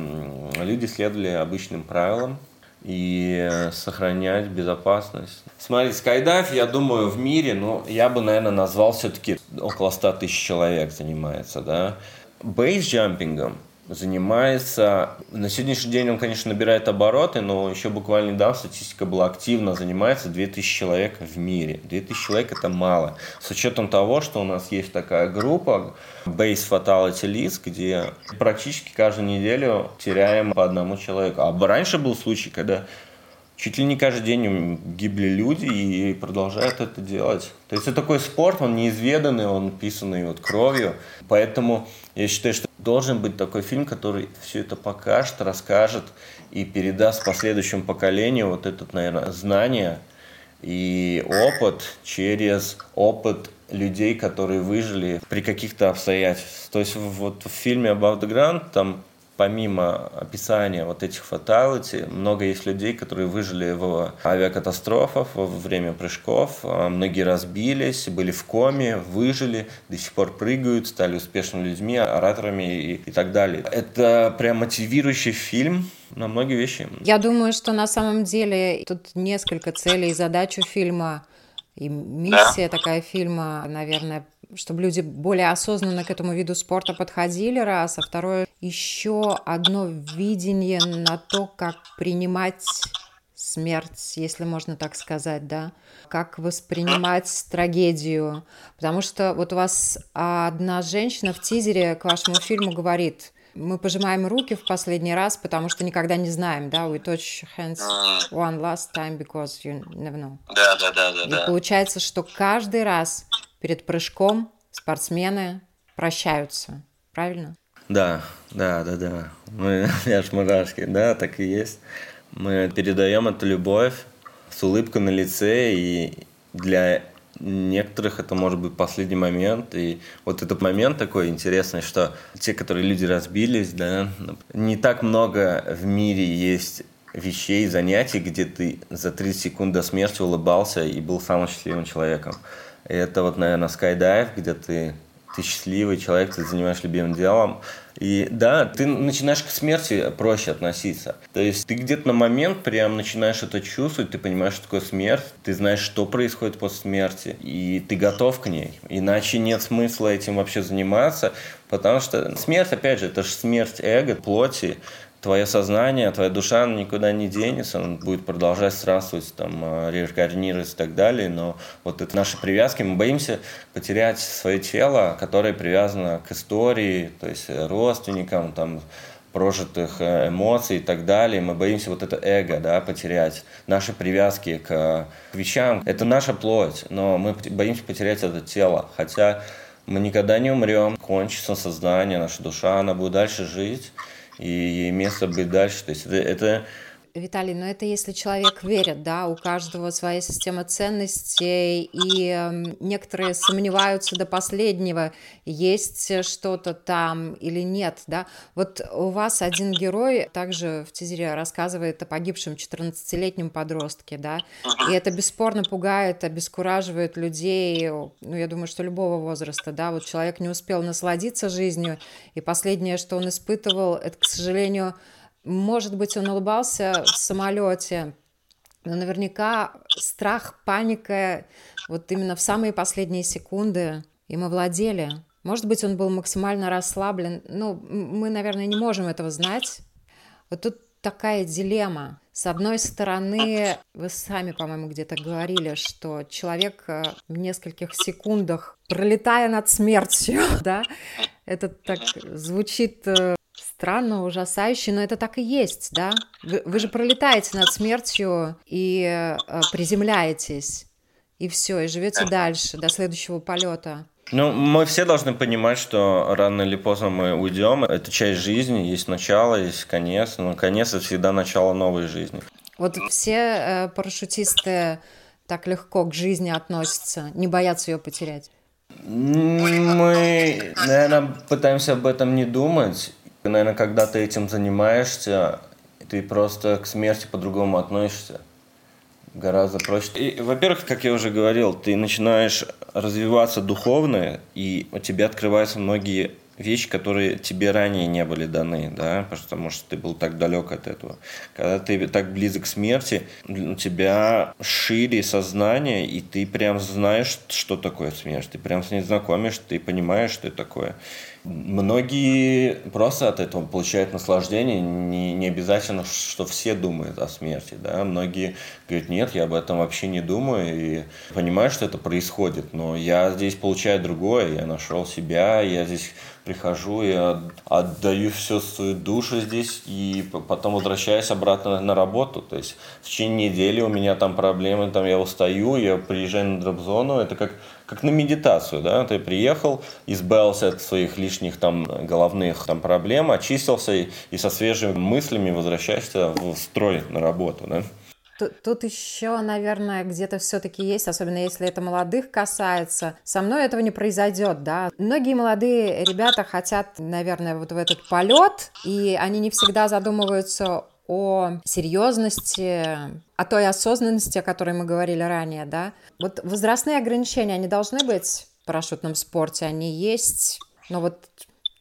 люди следовали обычным правилам, и сохранять безопасность. Смотри, скайдайв, я думаю, в мире, ну, я бы, наверное, назвал все-таки около 100 тысяч человек занимается, да. Бейсджампингом занимается... На сегодняшний день он, конечно, набирает обороты, но еще буквально недавно статистика была активно занимается 2000 человек в мире. 2000 человек это мало. С учетом того, что у нас есть такая группа Base Fatality List, где практически каждую неделю теряем по одному человеку. А раньше был случай, когда чуть ли не каждый день гибли люди и продолжают это делать. То есть это такой спорт, он неизведанный, он писанный вот кровью. Поэтому я считаю, что должен быть такой фильм, который все это покажет, расскажет и передаст последующему поколению вот это, наверное, знание и опыт через опыт людей, которые выжили при каких-то обстоятельствах. То есть вот в фильме About the Ground там помимо описания вот этих фаталити, много есть людей, которые выжили в авиакатастрофах во время прыжков. А многие разбились, были в коме, выжили, до сих пор прыгают, стали успешными людьми, ораторами и, и так далее. Это прям мотивирующий фильм, на многие вещи. Я думаю, что на самом деле тут несколько целей и задач у фильма. И миссия да. такая фильма, наверное, чтобы люди более осознанно к этому виду спорта подходили, раз, а второе, еще одно видение на то, как принимать смерть, если можно так сказать, да, как воспринимать трагедию, потому что вот у вас одна женщина в тизере к вашему фильму говорит, мы пожимаем руки в последний раз, потому что никогда не знаем, да, we touch hands one last time because you never know. Да, да, да, да. И да. получается, что каждый раз перед прыжком спортсмены прощаются, правильно? Да, да, да, да. Мы, я ж мурашки, да, так и есть. Мы передаем эту любовь с улыбкой на лице, и для некоторых это может быть последний момент. И вот этот момент такой интересный, что те, которые люди разбились, да, не так много в мире есть вещей, занятий, где ты за 30 секунд до смерти улыбался и был самым счастливым человеком. И это вот, наверное, скайдайв, где ты ты счастливый человек, ты занимаешься любимым делом. И да, ты начинаешь к смерти проще относиться. То есть ты где-то на момент прям начинаешь это чувствовать, ты понимаешь, что такое смерть, ты знаешь, что происходит после смерти, и ты готов к ней. Иначе нет смысла этим вообще заниматься, потому что смерть, опять же, это же смерть эго, плоти, твое сознание, твоя душа никуда не денется, он будет продолжать странствовать, там, э, реинкарнировать и так далее, но вот это наши привязки, мы боимся потерять свое тело, которое привязано к истории, то есть родственникам, там, прожитых э, эмоций и так далее. Мы боимся вот это эго, да, потерять, наши привязки к, к вещам. Это наша плоть, но мы боимся потерять это тело, хотя мы никогда не умрем, кончится сознание, наша душа, она будет дальше жить, и ей место быть дальше. То есть это, это Виталий, но это если человек верит, да, у каждого своя система ценностей, и э, некоторые сомневаются до последнего, есть что-то там или нет, да. Вот у вас один герой также в тизере рассказывает о погибшем 14-летнем подростке, да, и это бесспорно пугает, обескураживает людей, ну, я думаю, что любого возраста, да, вот человек не успел насладиться жизнью, и последнее, что он испытывал, это, к сожалению, может быть, он улыбался в самолете, но наверняка страх, паника вот именно в самые последние секунды им овладели. Может быть, он был максимально расслаблен. Ну, мы, наверное, не можем этого знать. Вот тут такая дилемма. С одной стороны, вы сами, по-моему, где-то говорили, что человек э, в нескольких секундах, пролетая над смертью, да, это так звучит э, странно, ужасающе, но это так и есть, да? Вы, вы же пролетаете над смертью и э, приземляетесь, и все, и живете дальше, до следующего полета. Ну, мы все должны понимать, что рано или поздно мы уйдем. Это часть жизни, есть начало, есть конец. Но конец это всегда начало новой жизни. Вот все э, парашютисты так легко к жизни относятся, не боятся ее потерять. Мы, наверное, пытаемся об этом не думать. Наверное, когда ты этим занимаешься, ты просто к смерти по-другому относишься. Гораздо проще. И, во-первых, как я уже говорил, ты начинаешь развиваться духовно, и у тебя открываются многие вещи, которые тебе ранее не были даны, да, потому что ты был так далек от этого. Когда ты так близок к смерти, у тебя шире сознание, и ты прям знаешь, что такое смерть. Ты прям с ней знакомишь, ты понимаешь, что это такое. Многие просто от этого получают наслаждение. Не, не обязательно, что все думают о смерти. Да? Многие говорят, нет, я об этом вообще не думаю. И понимаю, что это происходит. Но я здесь получаю другое. Я нашел себя, я здесь прихожу, я отдаю всю свою душу здесь и потом возвращаюсь обратно на работу. То есть в течение недели у меня там проблемы, там я устаю, я приезжаю на дроп-зону, это как, как на медитацию, да, ты приехал, избавился от своих лишних там головных там проблем, очистился и, и со свежими мыслями возвращаешься в строй на работу, да. Тут, тут еще, наверное, где-то все-таки есть, особенно если это молодых касается. Со мной этого не произойдет, да. Многие молодые ребята хотят, наверное, вот в этот полет, и они не всегда задумываются о серьезности, о той осознанности, о которой мы говорили ранее, да. Вот возрастные ограничения, они должны быть в парашютном спорте, они есть, но вот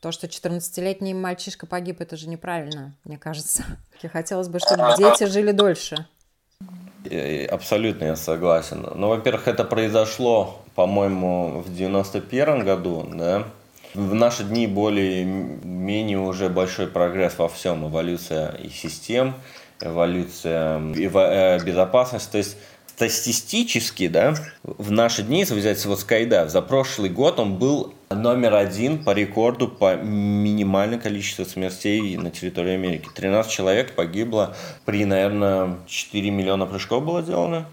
то, что 14-летний мальчишка погиб, это же неправильно, мне кажется. И хотелось бы, чтобы дети жили дольше. Абсолютно я согласен. Ну, во-первых, это произошло, по-моему, в 91 году, да. В наши дни более-менее уже большой прогресс во всем. Эволюция и систем, эволюция э, безопасность. То есть статистически, да, в наши дни, если взять вот Скайдайв, за прошлый год он был номер один по рекорду по минимальному количеству смертей на территории Америки. 13 человек погибло при, наверное, 4 миллиона прыжков было сделано.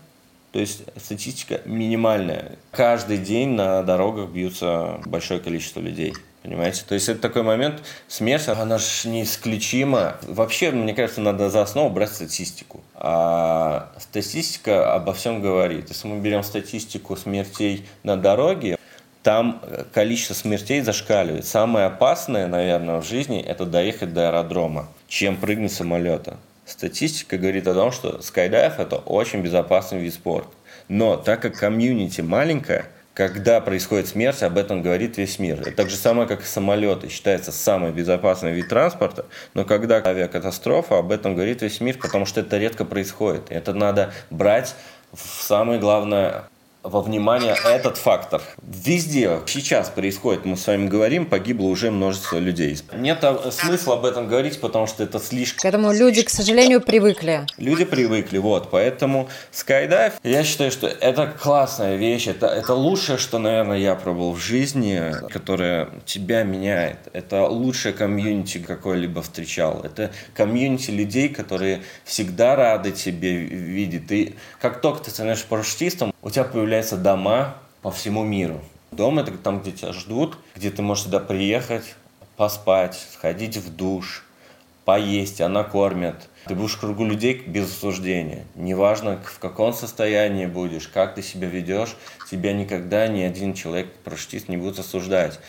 То есть статистика минимальная. Каждый день на дорогах бьются большое количество людей. Понимаете? То есть это такой момент, смерть, она же неисключима. Вообще, мне кажется, надо за основу брать статистику. А статистика обо всем говорит. Если мы берем статистику смертей на дороге, там количество смертей зашкаливает. Самое опасное, наверное, в жизни – это доехать до аэродрома, чем прыгнуть с самолета. Статистика говорит о том, что скайдайв – это очень безопасный вид спорта. Но так как комьюнити маленькое – когда происходит смерть, об этом говорит весь мир. Это так же самое, как и самолеты. Считается самый безопасный вид транспорта, но когда авиакатастрофа, об этом говорит весь мир, потому что это редко происходит. Это надо брать в самое главное во внимание этот фактор. Везде сейчас происходит, мы с вами говорим, погибло уже множество людей. Нет смысла об этом говорить, потому что это слишком... К этому люди, к сожалению, привыкли. Люди привыкли, вот. Поэтому Skydive, я считаю, что это классная вещь. Это, это лучшее, что, наверное, я пробовал в жизни, которое тебя меняет. Это лучшее комьюнити, какое-либо встречал. Это комьюнити людей, которые всегда рады тебе видеть. И как только ты становишься парашютистом, у тебя появляются дома по всему миру. Дом – это там, где тебя ждут, где ты можешь сюда приехать, поспать, сходить в душ, поесть, она кормит. Ты будешь в кругу людей без осуждения. Неважно, в каком состоянии будешь, как ты себя ведешь, тебя никогда ни один человек, парашютист, не будет осуждать.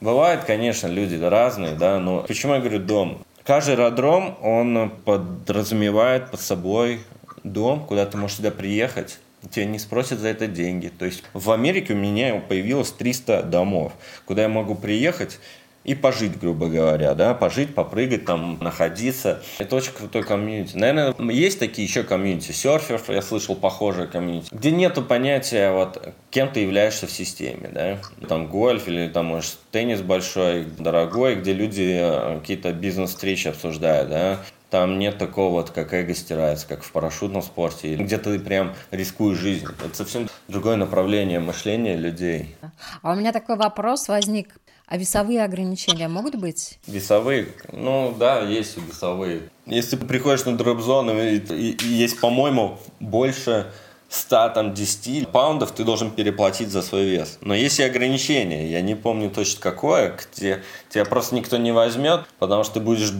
Бывают, конечно, люди разные, да, но почему я говорю дом? Каждый аэродром, он подразумевает под собой дом, куда ты можешь сюда приехать, тебя не спросят за это деньги. То есть в Америке у меня появилось 300 домов, куда я могу приехать и пожить, грубо говоря, да, пожить, попрыгать, там, находиться. Это очень крутой комьюнити. Наверное, есть такие еще комьюнити серферов, я слышал похожие комьюнити, где нету понятия, вот, кем ты являешься в системе, да, там, гольф или, там, может, теннис большой, дорогой, где люди э, какие-то бизнес-встречи обсуждают, да, там нет такого, вот, как эго стирается, как в парашютном спорте, где ты прям рискуешь жизнь. Это совсем другое направление мышления людей. А у меня такой вопрос возник. А весовые ограничения могут быть? Весовые? Ну да, есть весовые. Если ты приходишь на дроп-зону и, и, и есть, по-моему, больше 100, там, 10 паундов ты должен переплатить за свой вес. Но есть и ограничения, я не помню точно какое, где тебя просто никто не возьмет, потому что ты будешь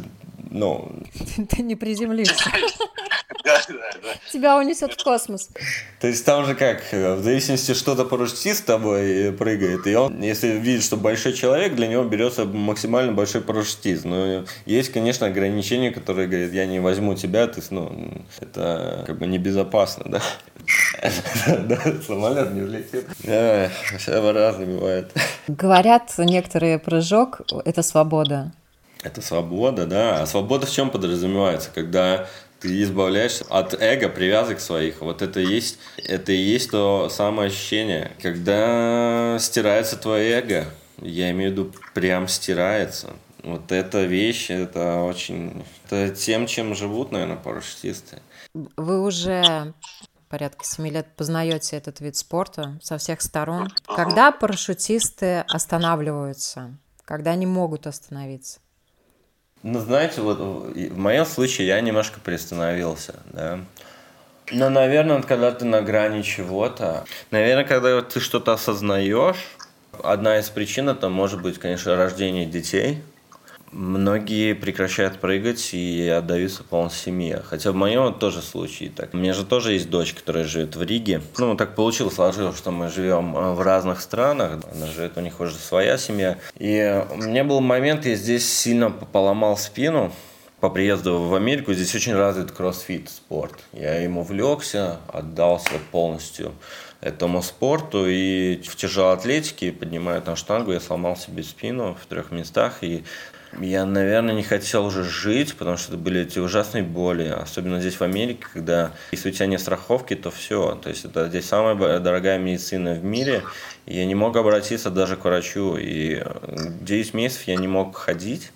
ну... Ты не приземлишься. Тебя унесет в космос. То есть там же как, в зависимости, что-то парашютист с тобой прыгает, и он, если видит, что большой человек, для него берется максимально большой парашютист. Но есть, конечно, ограничения, которые говорят, я не возьму тебя, ты, ну, это как бы небезопасно, да? Да, самолет не улетит. Все разное бывает. Говорят, некоторые прыжок – это свобода. Это свобода, да. А свобода в чем подразумевается? Когда ты избавляешься от эго, привязок своих. Вот это и есть, это и есть то самое ощущение, когда стирается твое эго. Я имею в виду, прям стирается. Вот эта вещь, это очень... Это тем, чем живут, наверное, парашютисты. Вы уже порядка семи лет познаете этот вид спорта со всех сторон. Когда парашютисты останавливаются? Когда они могут остановиться? Ну, знаете, вот в моем случае я немножко приостановился, да. Но, наверное, когда ты на грани чего-то, наверное, когда ты что-то осознаешь, одна из причин это может быть, конечно, рождение детей – Многие прекращают прыгать и отдаются полностью семье. Хотя в моем тоже случае так. У меня же тоже есть дочь, которая живет в Риге. Ну, так получилось, сложилось, что мы живем э, в разных странах. Она живет, у них уже своя семья. И у меня был момент, я здесь сильно поломал спину по приезду в Америку здесь очень развит кроссфит спорт. Я ему влекся, отдался полностью этому спорту. И в тяжелой атлетике, поднимая там штангу, я сломал себе спину в трех местах. И я, наверное, не хотел уже жить, потому что это были эти ужасные боли, особенно здесь в Америке, когда если у тебя нет страховки, то все. То есть это здесь самая дорогая медицина в мире, я не мог обратиться даже к врачу, и 9 месяцев я не мог ходить.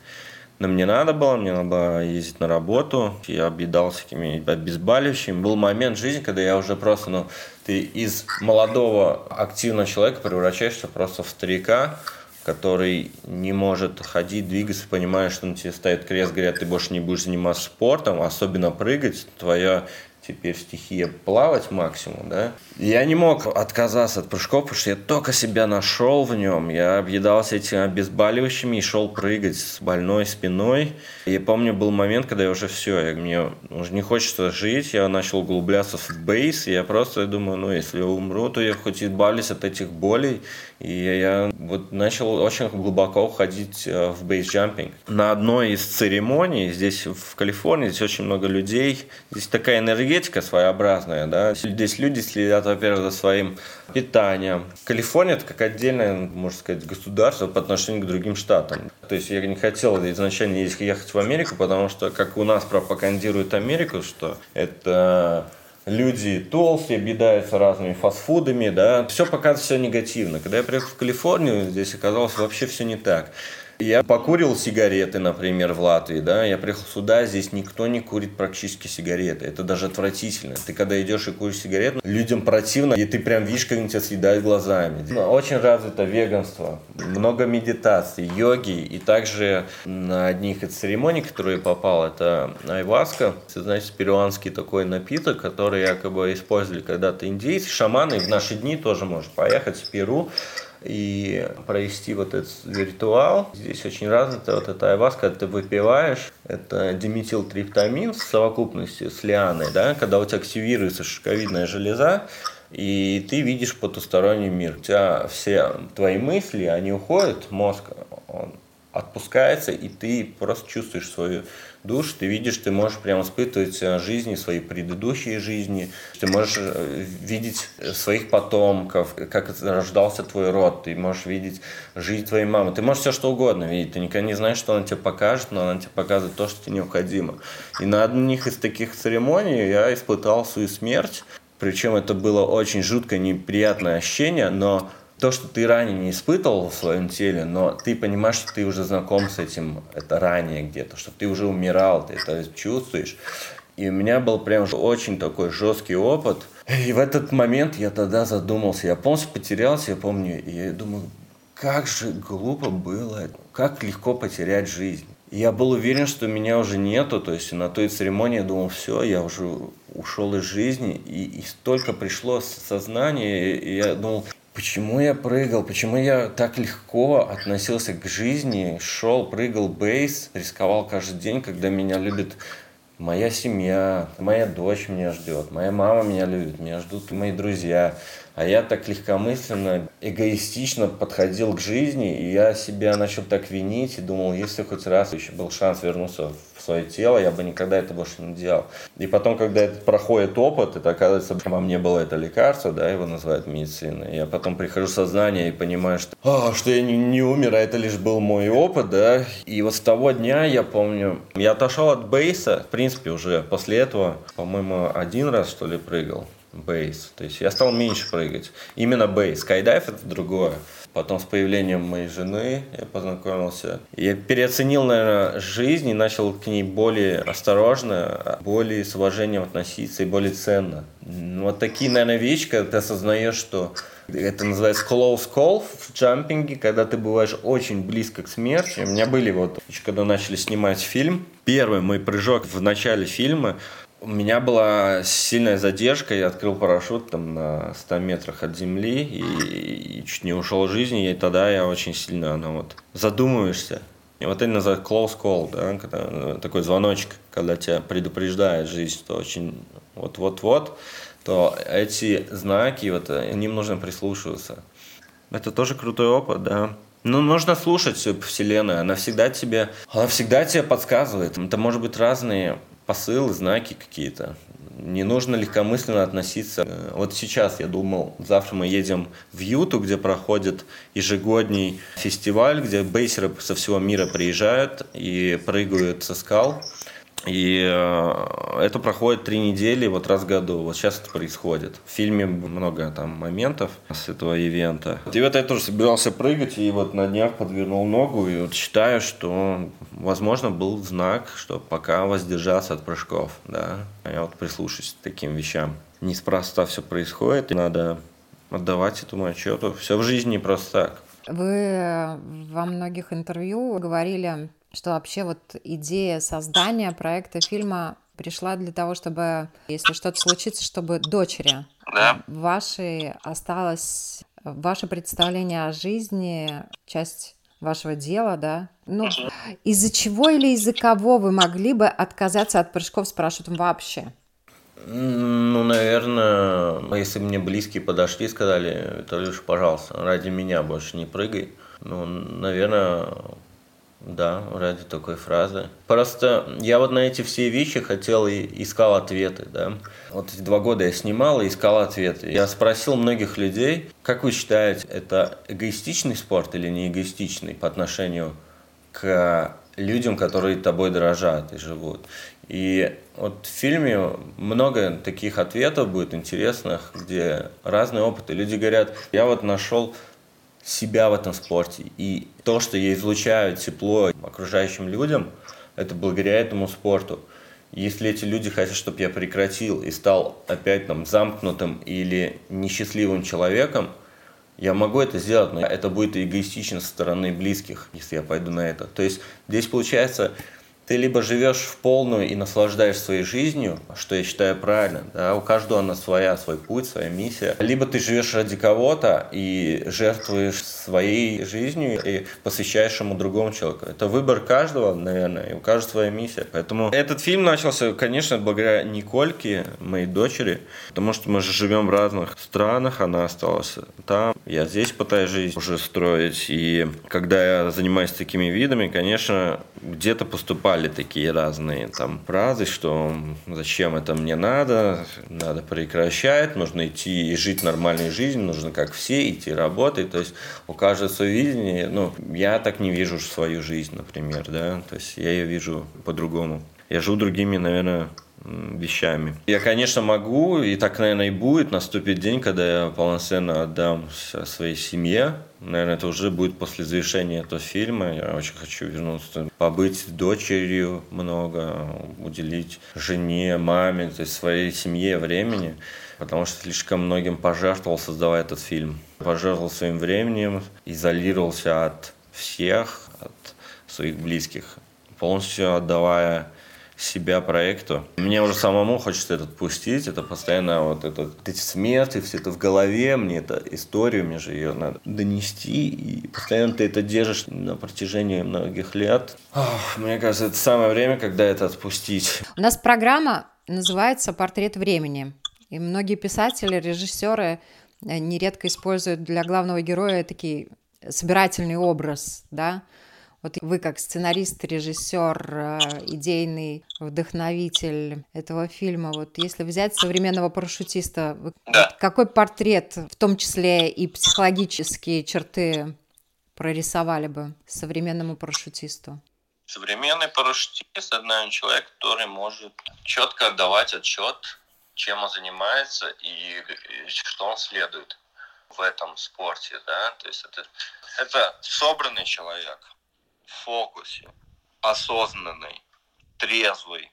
Но мне надо было, мне надо было ездить на работу, я объедался какими обезболивающими. Был момент в жизни, когда я уже просто, ну, ты из молодого активного человека превращаешься просто в старика, который не может ходить, двигаться, понимаешь, что на тебе ставит крест, говорят, ты больше не будешь заниматься спортом, особенно прыгать, твоя теперь стихия плавать максимум, да. Я не мог отказаться от прыжков, потому что я только себя нашел в нем. Я объедался этими обезболивающими и шел прыгать с больной спиной. Я помню, был момент, когда я уже все, я, мне уже не хочется жить, я начал углубляться в бейс, я просто думаю, ну, если я умру, то я хоть избавлюсь от этих болей. И я вот начал очень глубоко уходить э, в бейсджампинг. На одной из церемоний здесь в Калифорнии, здесь очень много людей, здесь такая энергетика своеобразная, да, здесь люди следят, во-первых, за своим питанием. Калифорния это как отдельное, можно сказать, государство по отношению к другим штатам. То есть я не хотел изначально ехать в Америку, потому что как у нас пропагандирует Америку, что это люди толстые, объедаются разными фастфудами, да, все показывает все негативно. Когда я приехал в Калифорнию, здесь оказалось вообще все не так. Я покурил сигареты, например, в Латвии, да, я приехал сюда, здесь никто не курит практически сигареты, это даже отвратительно. Ты когда идешь и куришь сигарету, людям противно, и ты прям видишь, как они тебя съедают глазами. Очень развито веганство, много медитации, йоги, и также на одних из церемоний, которые я попал, это айваска, это, значит, перуанский такой напиток, который якобы использовали когда-то индейцы, шаманы, в наши дни тоже может поехать в Перу, и провести вот этот ритуал. Здесь очень развито вот эта айваска, когда ты выпиваешь, это диметилтриптамин в совокупности с лианой, да, когда у тебя активируется шишковидная железа, и ты видишь потусторонний мир. У тебя все твои мысли, они уходят, мозг, он отпускается, и ты просто чувствуешь свою душу, ты видишь, ты можешь прямо испытывать э, жизни, свои предыдущие жизни, ты можешь э, видеть своих потомков, как рождался твой род, ты можешь видеть жизнь твоей мамы, ты можешь все что угодно видеть, ты никогда не знаешь, что она тебе покажет, но она тебе показывает то, что тебе необходимо. И на одних из таких церемоний я испытал свою смерть, причем это было очень жуткое, неприятное ощущение, но то, что ты ранее не испытывал в своем теле, но ты понимаешь, что ты уже знаком с этим, это ранее где-то, что ты уже умирал, ты это чувствуешь. И у меня был прям очень такой жесткий опыт. И в этот момент я тогда задумался, я полностью потерялся, я помню, и я думаю, как же глупо было, как легко потерять жизнь. И я был уверен, что меня уже нету, то есть на той церемонии я думал, все, я уже ушел из жизни, и, и столько пришло сознание, и я думал, почему я прыгал, почему я так легко относился к жизни, шел, прыгал бейс, рисковал каждый день, когда меня любят моя семья, моя дочь меня ждет, моя мама меня любит, меня ждут мои друзья. А я так легкомысленно, эгоистично подходил к жизни, и я себя начал так винить и думал, если хоть раз еще был шанс вернуться в свое тело, я бы никогда это больше не делал. И потом, когда это проходит опыт, это оказывается, во мне было это лекарство, да, его называют медициной. Я потом прихожу в сознание и понимаю, что, а, что я не, не умер, а это лишь был мой опыт, да. И вот с того дня, я помню, я отошел от бейса, в принципе, уже после этого, по-моему, один раз, что ли, прыгал бейс. То есть я стал меньше прыгать. Именно бейс. Скайдайв это другое. Потом с появлением моей жены я познакомился. Я переоценил, наверное, жизнь и начал к ней более осторожно, более с уважением относиться и более ценно. Вот такие, наверное, вещи, когда ты осознаешь, что это называется close call в джампинге, когда ты бываешь очень близко к смерти. У меня были вот, когда начали снимать фильм, первый мой прыжок в начале фильма, у меня была сильная задержка, я открыл парашют там на 100 метрах от земли и, и чуть не ушел из жизни, и тогда я очень сильно, ну вот, задумываешься. И вот это называется close call, да, когда, э, такой звоночек, когда тебя предупреждает жизнь, что очень вот-вот-вот, то эти знаки, вот, им нужно прислушиваться. Это тоже крутой опыт, да. Ну, нужно слушать всю Вселенную. Она всегда тебе, она всегда тебе подсказывает. Это может быть разные посылы, знаки какие-то. Не нужно легкомысленно относиться. Вот сейчас я думал, завтра мы едем в Юту, где проходит ежегодный фестиваль, где бейсеры со всего мира приезжают и прыгают со скал. И э, это проходит три недели, вот раз в году. Вот сейчас это происходит. В фильме много там моментов с этого ивента. И вот я тоже собирался прыгать, и вот на днях подвернул ногу, и вот считаю, что, возможно, был знак, что пока воздержаться от прыжков, да. Я вот прислушаюсь к таким вещам. Неспроста все происходит, и надо отдавать этому отчету. Все в жизни не просто так. Вы во многих интервью говорили что вообще вот идея создания проекта фильма пришла для того, чтобы, если что-то случится, чтобы дочери да. вашей осталось ваше представление о жизни, часть вашего дела, да? Ну, из-за чего или из-за кого вы могли бы отказаться от прыжков с парашютом вообще? Ну, наверное, если мне близкие подошли и сказали, лишь, пожалуйста, ради меня больше не прыгай. Ну, наверное, да, ради такой фразы. Просто я вот на эти все вещи хотел и искал ответы, да. Вот эти два года я снимал и искал ответы. Я спросил многих людей, как вы считаете, это эгоистичный спорт или не эгоистичный по отношению к людям, которые тобой дорожат и живут. И вот в фильме много таких ответов будет интересных, где разные опыты. Люди говорят, я вот нашел себя в этом спорте. И то, что я излучаю тепло окружающим людям, это благодаря этому спорту. Если эти люди хотят, чтобы я прекратил и стал опять там замкнутым или несчастливым человеком, я могу это сделать, но это будет эгоистично со стороны близких, если я пойду на это. То есть здесь получается ты либо живешь в полную и наслаждаешься своей жизнью, что я считаю правильно, да, у каждого она своя, свой путь, своя миссия, либо ты живешь ради кого-то и жертвуешь своей жизнью и посвящаешь ему другому человеку. Это выбор каждого, наверное, и у каждого своя миссия. Поэтому этот фильм начался, конечно, благодаря Никольке, моей дочери, потому что мы же живем в разных странах, она осталась там, я здесь пытаюсь жизнь уже строить, и когда я занимаюсь такими видами, конечно, где-то поступаю бывали такие разные там фразы, что зачем это мне надо, надо прекращать, нужно идти и жить нормальной жизнью, нужно как все идти работать. То есть у каждого свое видение. Ну, я так не вижу свою жизнь, например, да, то есть я ее вижу по-другому. Я живу другими, наверное, вещами. Я, конечно, могу, и так, наверное, и будет, наступит день, когда я полноценно отдам своей семье. Наверное, это уже будет после завершения этого фильма. Я очень хочу вернуться, побыть с дочерью много, уделить жене, маме, то есть своей семье времени, потому что слишком многим пожертвовал, создавая этот фильм. Пожертвовал своим временем, изолировался от всех, от своих близких, полностью отдавая себя проекту. Мне уже самому хочется это отпустить, это постоянно вот это, эти смерти, все это в голове, мне это историю, мне же ее надо донести, и постоянно ты это держишь на протяжении многих лет. Ох, мне кажется, это самое время, когда это отпустить. У нас программа называется «Портрет времени», и многие писатели, режиссеры э, нередко используют для главного героя такие собирательный образ, да, вот вы как сценарист, режиссер, э, идейный вдохновитель этого фильма, вот если взять современного парашютиста, да. какой портрет, в том числе и психологические черты, прорисовали бы современному парашютисту? Современный парашютист – это, человек, который может четко отдавать отчет, чем он занимается и что он следует в этом спорте, да, то есть это, это собранный человек, фокусе, осознанный, трезвый.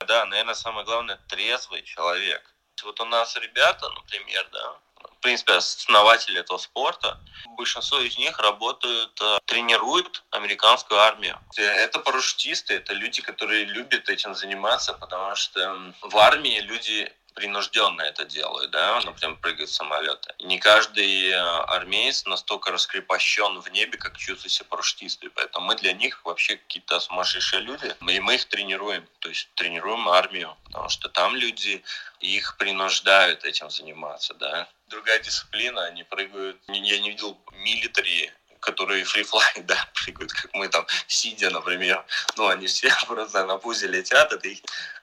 Да, наверное, самое главное, трезвый человек. Вот у нас ребята, например, да, в принципе, основатели этого спорта, большинство из них работают, э, тренируют американскую армию. Это парашютисты, это люди, которые любят этим заниматься, потому что в армии люди принужденно это делают, да, например, прыгают в самолеты. Не каждый э, армеец настолько раскрепощен в небе, как чувствует себя парашютисты. Поэтому мы для них вообще какие-то сумасшедшие люди, и мы их тренируем, то есть тренируем армию, потому что там люди их принуждают этим заниматься, да. Другая дисциплина, они прыгают, я не видел милитари которые фрифлай, да, прыгают, как мы там, сидя, например. Ну, они все просто на пузе летят, это их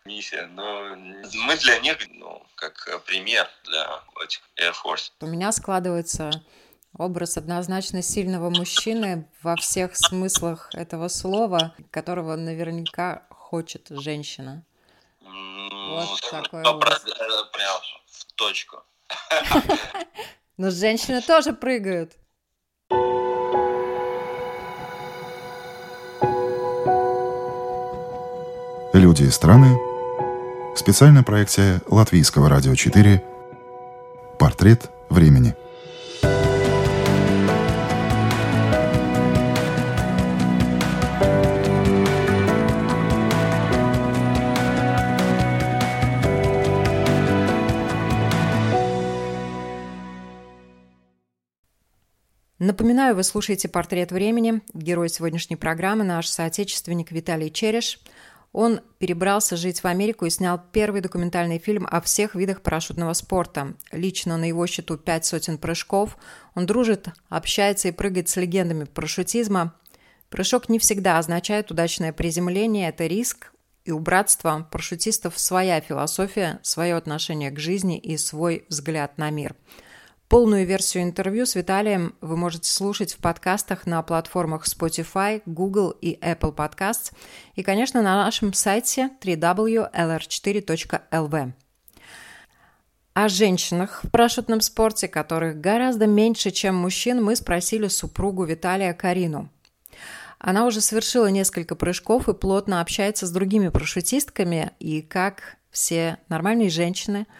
миссия. Но мы для них, ну, как пример для этих Air Force. У меня складывается образ однозначно сильного мужчины во всех смыслах этого слова, которого наверняка хочет женщина. Вот такой образ. Прям в точку. Но женщины тоже прыгают. Люди и страны. Специальная проекция Латвийского радио 4. Портрет времени. Напоминаю, вы слушаете «Портрет времени». Герой сегодняшней программы – наш соотечественник Виталий Череш – он перебрался жить в Америку и снял первый документальный фильм о всех видах парашютного спорта. Лично на его счету пять сотен прыжков. Он дружит, общается и прыгает с легендами парашютизма. Прыжок не всегда означает удачное приземление, это риск, и у братства парашютистов своя философия, свое отношение к жизни и свой взгляд на мир – Полную версию интервью с Виталием вы можете слушать в подкастах на платформах Spotify, Google и Apple Podcasts и, конечно, на нашем сайте www.lr4.lv. О женщинах в парашютном спорте, которых гораздо меньше, чем мужчин, мы спросили супругу Виталия Карину. Она уже совершила несколько прыжков и плотно общается с другими парашютистками, и как все нормальные женщины –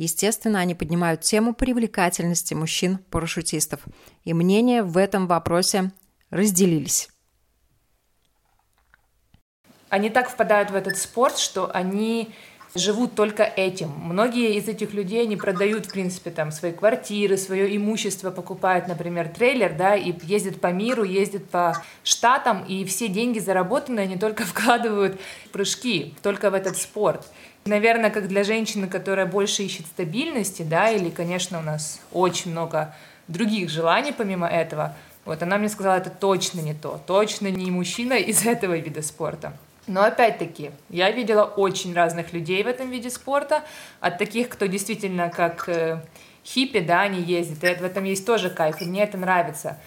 Естественно, они поднимают тему привлекательности мужчин-парашютистов, и мнения в этом вопросе разделились. Они так впадают в этот спорт, что они живут только этим. Многие из этих людей, они продают, в принципе, там свои квартиры, свое имущество, покупают, например, трейлер, да, и ездят по миру, ездят по штатам, и все деньги заработанные они только вкладывают в прыжки, только в этот спорт. Наверное, как для женщины, которая больше ищет стабильности, да, или, конечно, у нас очень много других желаний помимо этого, вот она мне сказала, это точно не то, точно не мужчина из этого вида спорта. Но опять-таки, я видела очень разных людей в этом виде спорта, от таких, кто действительно как э, хиппи, да, они ездят, и в этом есть тоже кайф, и мне это нравится.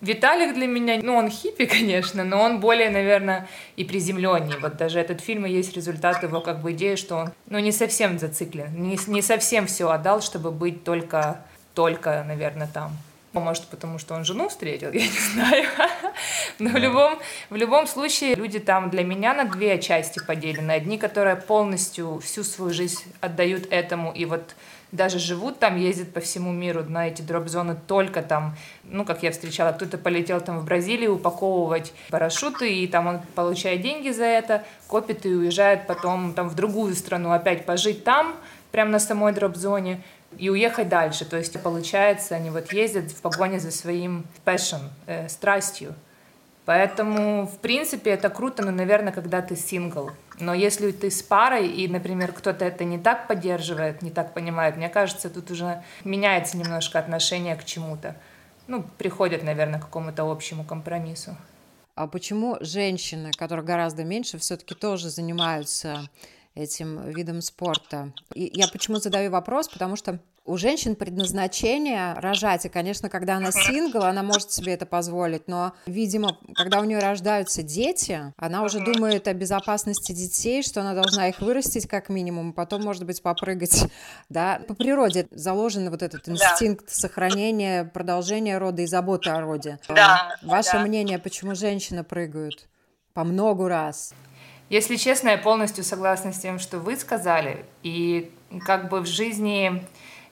Виталик для меня, ну, он хиппи, конечно, но он более, наверное, и приземленнее. Вот даже этот фильм и есть результат его как бы идеи, что он, ну, не совсем зациклен, не, не совсем все отдал, чтобы быть только, только, наверное, там. Может, потому что он жену встретил, я не знаю. Но в любом, в любом случае люди там для меня на две части поделены. Одни, которые полностью всю свою жизнь отдают этому и вот даже живут там, ездят по всему миру на эти дроп-зоны только там, ну, как я встречала, кто-то полетел там в Бразилию упаковывать парашюты, и там он получает деньги за это, копит и уезжает потом там в другую страну опять пожить там, прямо на самой дроп-зоне, и уехать дальше. То есть, получается, они вот ездят в погоне за своим passion, э, страстью. Поэтому, в принципе, это круто, но, наверное, когда ты сингл. Но если ты с парой, и, например, кто-то это не так поддерживает, не так понимает, мне кажется, тут уже меняется немножко отношение к чему-то. Ну, приходят, наверное, к какому-то общему компромиссу. А почему женщины, которые гораздо меньше, все-таки тоже занимаются этим видом спорта? И я почему задаю вопрос? Потому что у женщин предназначение рожать, и, конечно, когда она сингл, она может себе это позволить, но, видимо, когда у нее рождаются дети, она уже думает о безопасности детей, что она должна их вырастить как минимум, потом, может быть, попрыгать, да, по природе заложен вот этот инстинкт да. сохранения, продолжения рода и заботы о роде. Да, Ваше да. мнение, почему женщины прыгают по много раз? Если честно, я полностью согласна с тем, что вы сказали, и как бы в жизни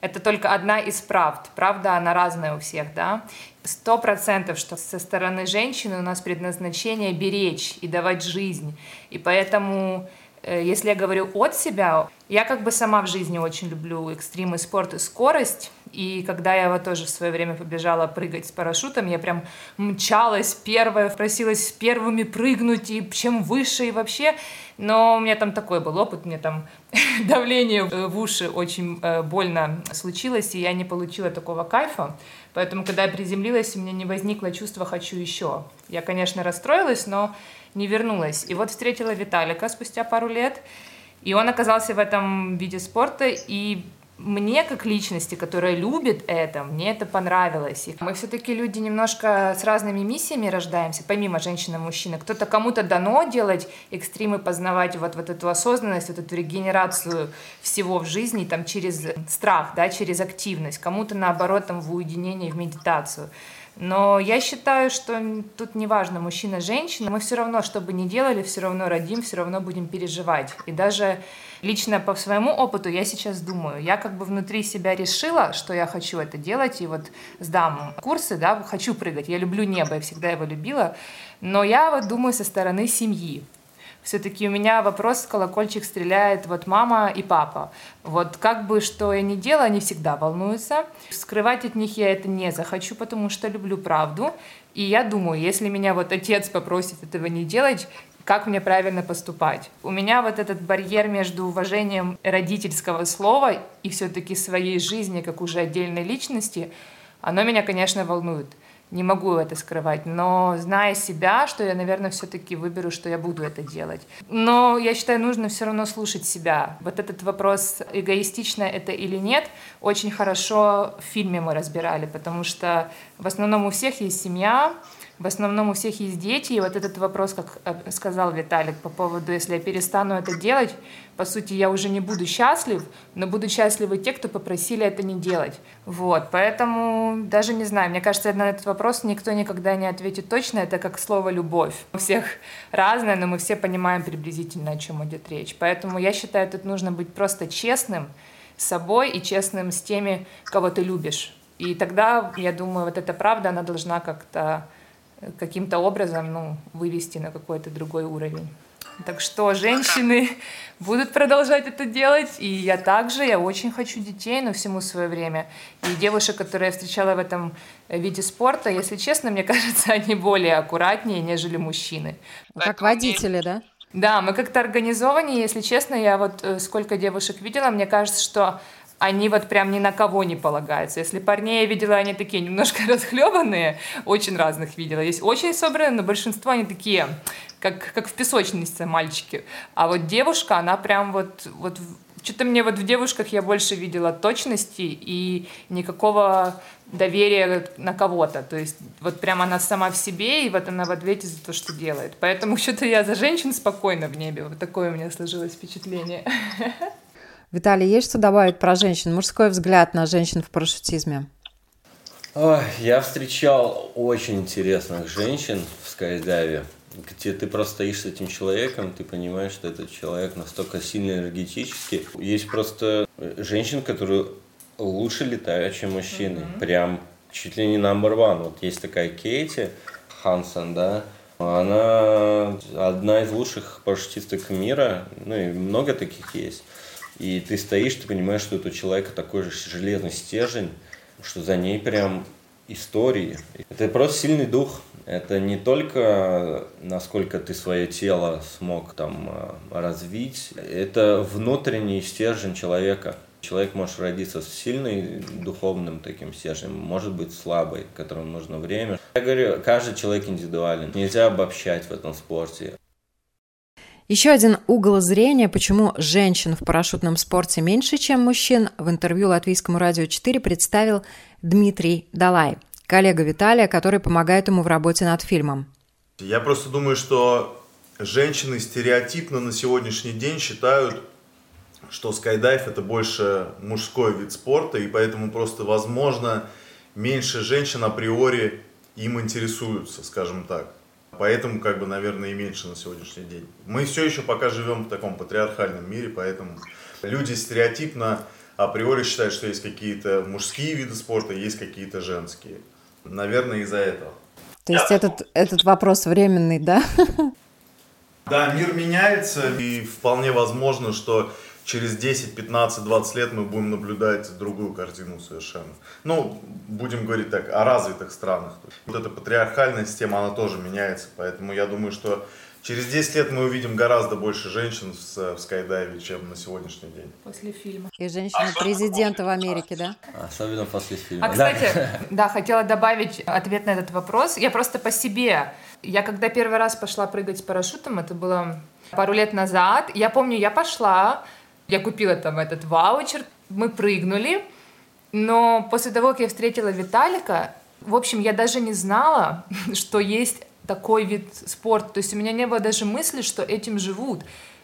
это только одна из правд. Правда, она разная у всех, да. Сто процентов, что со стороны женщины у нас предназначение беречь и давать жизнь. И поэтому э, если я говорю от себя, я как бы сама в жизни очень люблю экстримы, спорт и скорость. И когда я вот тоже в свое время побежала прыгать с парашютом, я прям мчалась первая, просилась первыми прыгнуть, и чем выше, и вообще. Но у меня там такой был опыт, мне там давление в уши очень э, больно случилось, и я не получила такого кайфа. Поэтому, когда я приземлилась, у меня не возникло чувства «хочу еще». Я, конечно, расстроилась, но не вернулась. И вот встретила Виталика спустя пару лет, и он оказался в этом виде спорта, и мне как личности, которая любит это, мне это понравилось. И мы все-таки люди немножко с разными миссиями рождаемся, помимо женщины и мужчины. Кто-то кому-то дано делать экстримы, познавать вот, вот эту осознанность, вот эту регенерацию всего в жизни там, через страх, да, через активность. Кому-то наоборот там, в уединение, в медитацию. Но я считаю, что тут не важно, мужчина, женщина, мы все равно, что бы ни делали, все равно родим, все равно будем переживать. И даже лично по своему опыту я сейчас думаю, я как бы внутри себя решила, что я хочу это делать, и вот сдам курсы, да, хочу прыгать, я люблю небо, я всегда его любила, но я вот думаю со стороны семьи, все-таки у меня вопрос, колокольчик стреляет вот мама и папа. Вот как бы что я ни делала, они всегда волнуются. Скрывать от них я это не захочу, потому что люблю правду. И я думаю, если меня вот отец попросит этого не делать, как мне правильно поступать. У меня вот этот барьер между уважением родительского слова и все-таки своей жизни, как уже отдельной личности, оно меня, конечно, волнует не могу это скрывать, но зная себя, что я, наверное, все-таки выберу, что я буду это делать. Но я считаю, нужно все равно слушать себя. Вот этот вопрос, эгоистично это или нет, очень хорошо в фильме мы разбирали, потому что в основном у всех есть семья, в основном у всех есть дети, и вот этот вопрос, как э, сказал Виталик по поводу, если я перестану это делать, по сути, я уже не буду счастлив, но будут счастливы те, кто попросили это не делать. Вот, поэтому даже не знаю, мне кажется, на этот вопрос никто никогда не ответит точно, это как слово «любовь». У всех разное, но мы все понимаем приблизительно, о чем идет речь. Поэтому я считаю, тут нужно быть просто честным с собой и честным с теми, кого ты любишь. И тогда, я думаю, вот эта правда, она должна как-то каким-то образом ну, вывести на какой-то другой уровень. Так что женщины будут продолжать это делать, и я также, я очень хочу детей, но всему свое время. И девушек, которые я встречала в этом виде спорта, если честно, мне кажется, они более аккуратнее, нежели мужчины. Как водители, да? Да, мы как-то организованнее, если честно, я вот э, сколько девушек видела, мне кажется, что они вот прям ни на кого не полагаются. Если парней я видела, они такие немножко расхлебанные, очень разных видела. Есть очень собранные, но большинство они такие, как, как в песочнице мальчики. А вот девушка, она прям вот, вот что-то мне вот в девушках я больше видела точности и никакого доверия на кого-то. То есть вот прям она сама в себе, и вот она в ответе за то, что делает. Поэтому что-то я за женщин спокойно в небе. Вот такое у меня сложилось впечатление. Виталий, есть что добавить про женщин? Мужской взгляд на женщин в парашютизме? Ой, я встречал очень интересных женщин в скайдайве, где ты просто стоишь с этим человеком, ты понимаешь, что этот человек настолько сильно энергетический. Есть просто женщин, которые лучше летают, чем мужчины. Mm-hmm. Прям чуть ли не number one. Вот есть такая Кейти Хансен, да, она одна из лучших парашютисток мира, ну и много таких есть. И ты стоишь, ты понимаешь, что это у человека такой же железный стержень, что за ней прям истории. Это просто сильный дух. Это не только насколько ты свое тело смог там э, развить, это внутренний стержень человека. Человек может родиться с сильным духовным таким стержнем, может быть слабый, которому нужно время. Я говорю, каждый человек индивидуален. Нельзя обобщать в этом спорте. Еще один угол зрения, почему женщин в парашютном спорте меньше, чем мужчин, в интервью Латвийскому радио 4 представил Дмитрий Далай, коллега Виталия, который помогает ему в работе над фильмом. Я просто думаю, что женщины стереотипно на сегодняшний день считают, что скайдайв это больше мужской вид спорта, и поэтому просто, возможно, меньше женщин априори им интересуются, скажем так. Поэтому, как бы, наверное, и меньше на сегодняшний день. Мы все еще пока живем в таком патриархальном мире, поэтому люди стереотипно априори считают, что есть какие-то мужские виды спорта, есть какие-то женские. Наверное, из-за этого. То есть этот, этот вопрос временный, да? Да, мир меняется, и вполне возможно, что через 10, 15, 20 лет мы будем наблюдать другую картину совершенно. Ну, будем говорить так, о развитых странах. Вот эта патриархальная система, она тоже меняется, поэтому я думаю, что через 10 лет мы увидим гораздо больше женщин в, в скайдайве, чем на сегодняшний день. После фильма. И женщины-президента в Америке, да? Особенно после фильма. А, кстати, да, хотела добавить ответ на этот вопрос. Я просто по себе. Я когда первый раз пошла прыгать с парашютом, это было пару лет назад, я помню, я пошла, я купила там этот ваучер, мы прыгнули, но после того, как я встретила Виталика, в общем, я даже не знала, что есть такой вид спорта. То есть у меня не было даже мысли, что этим живут.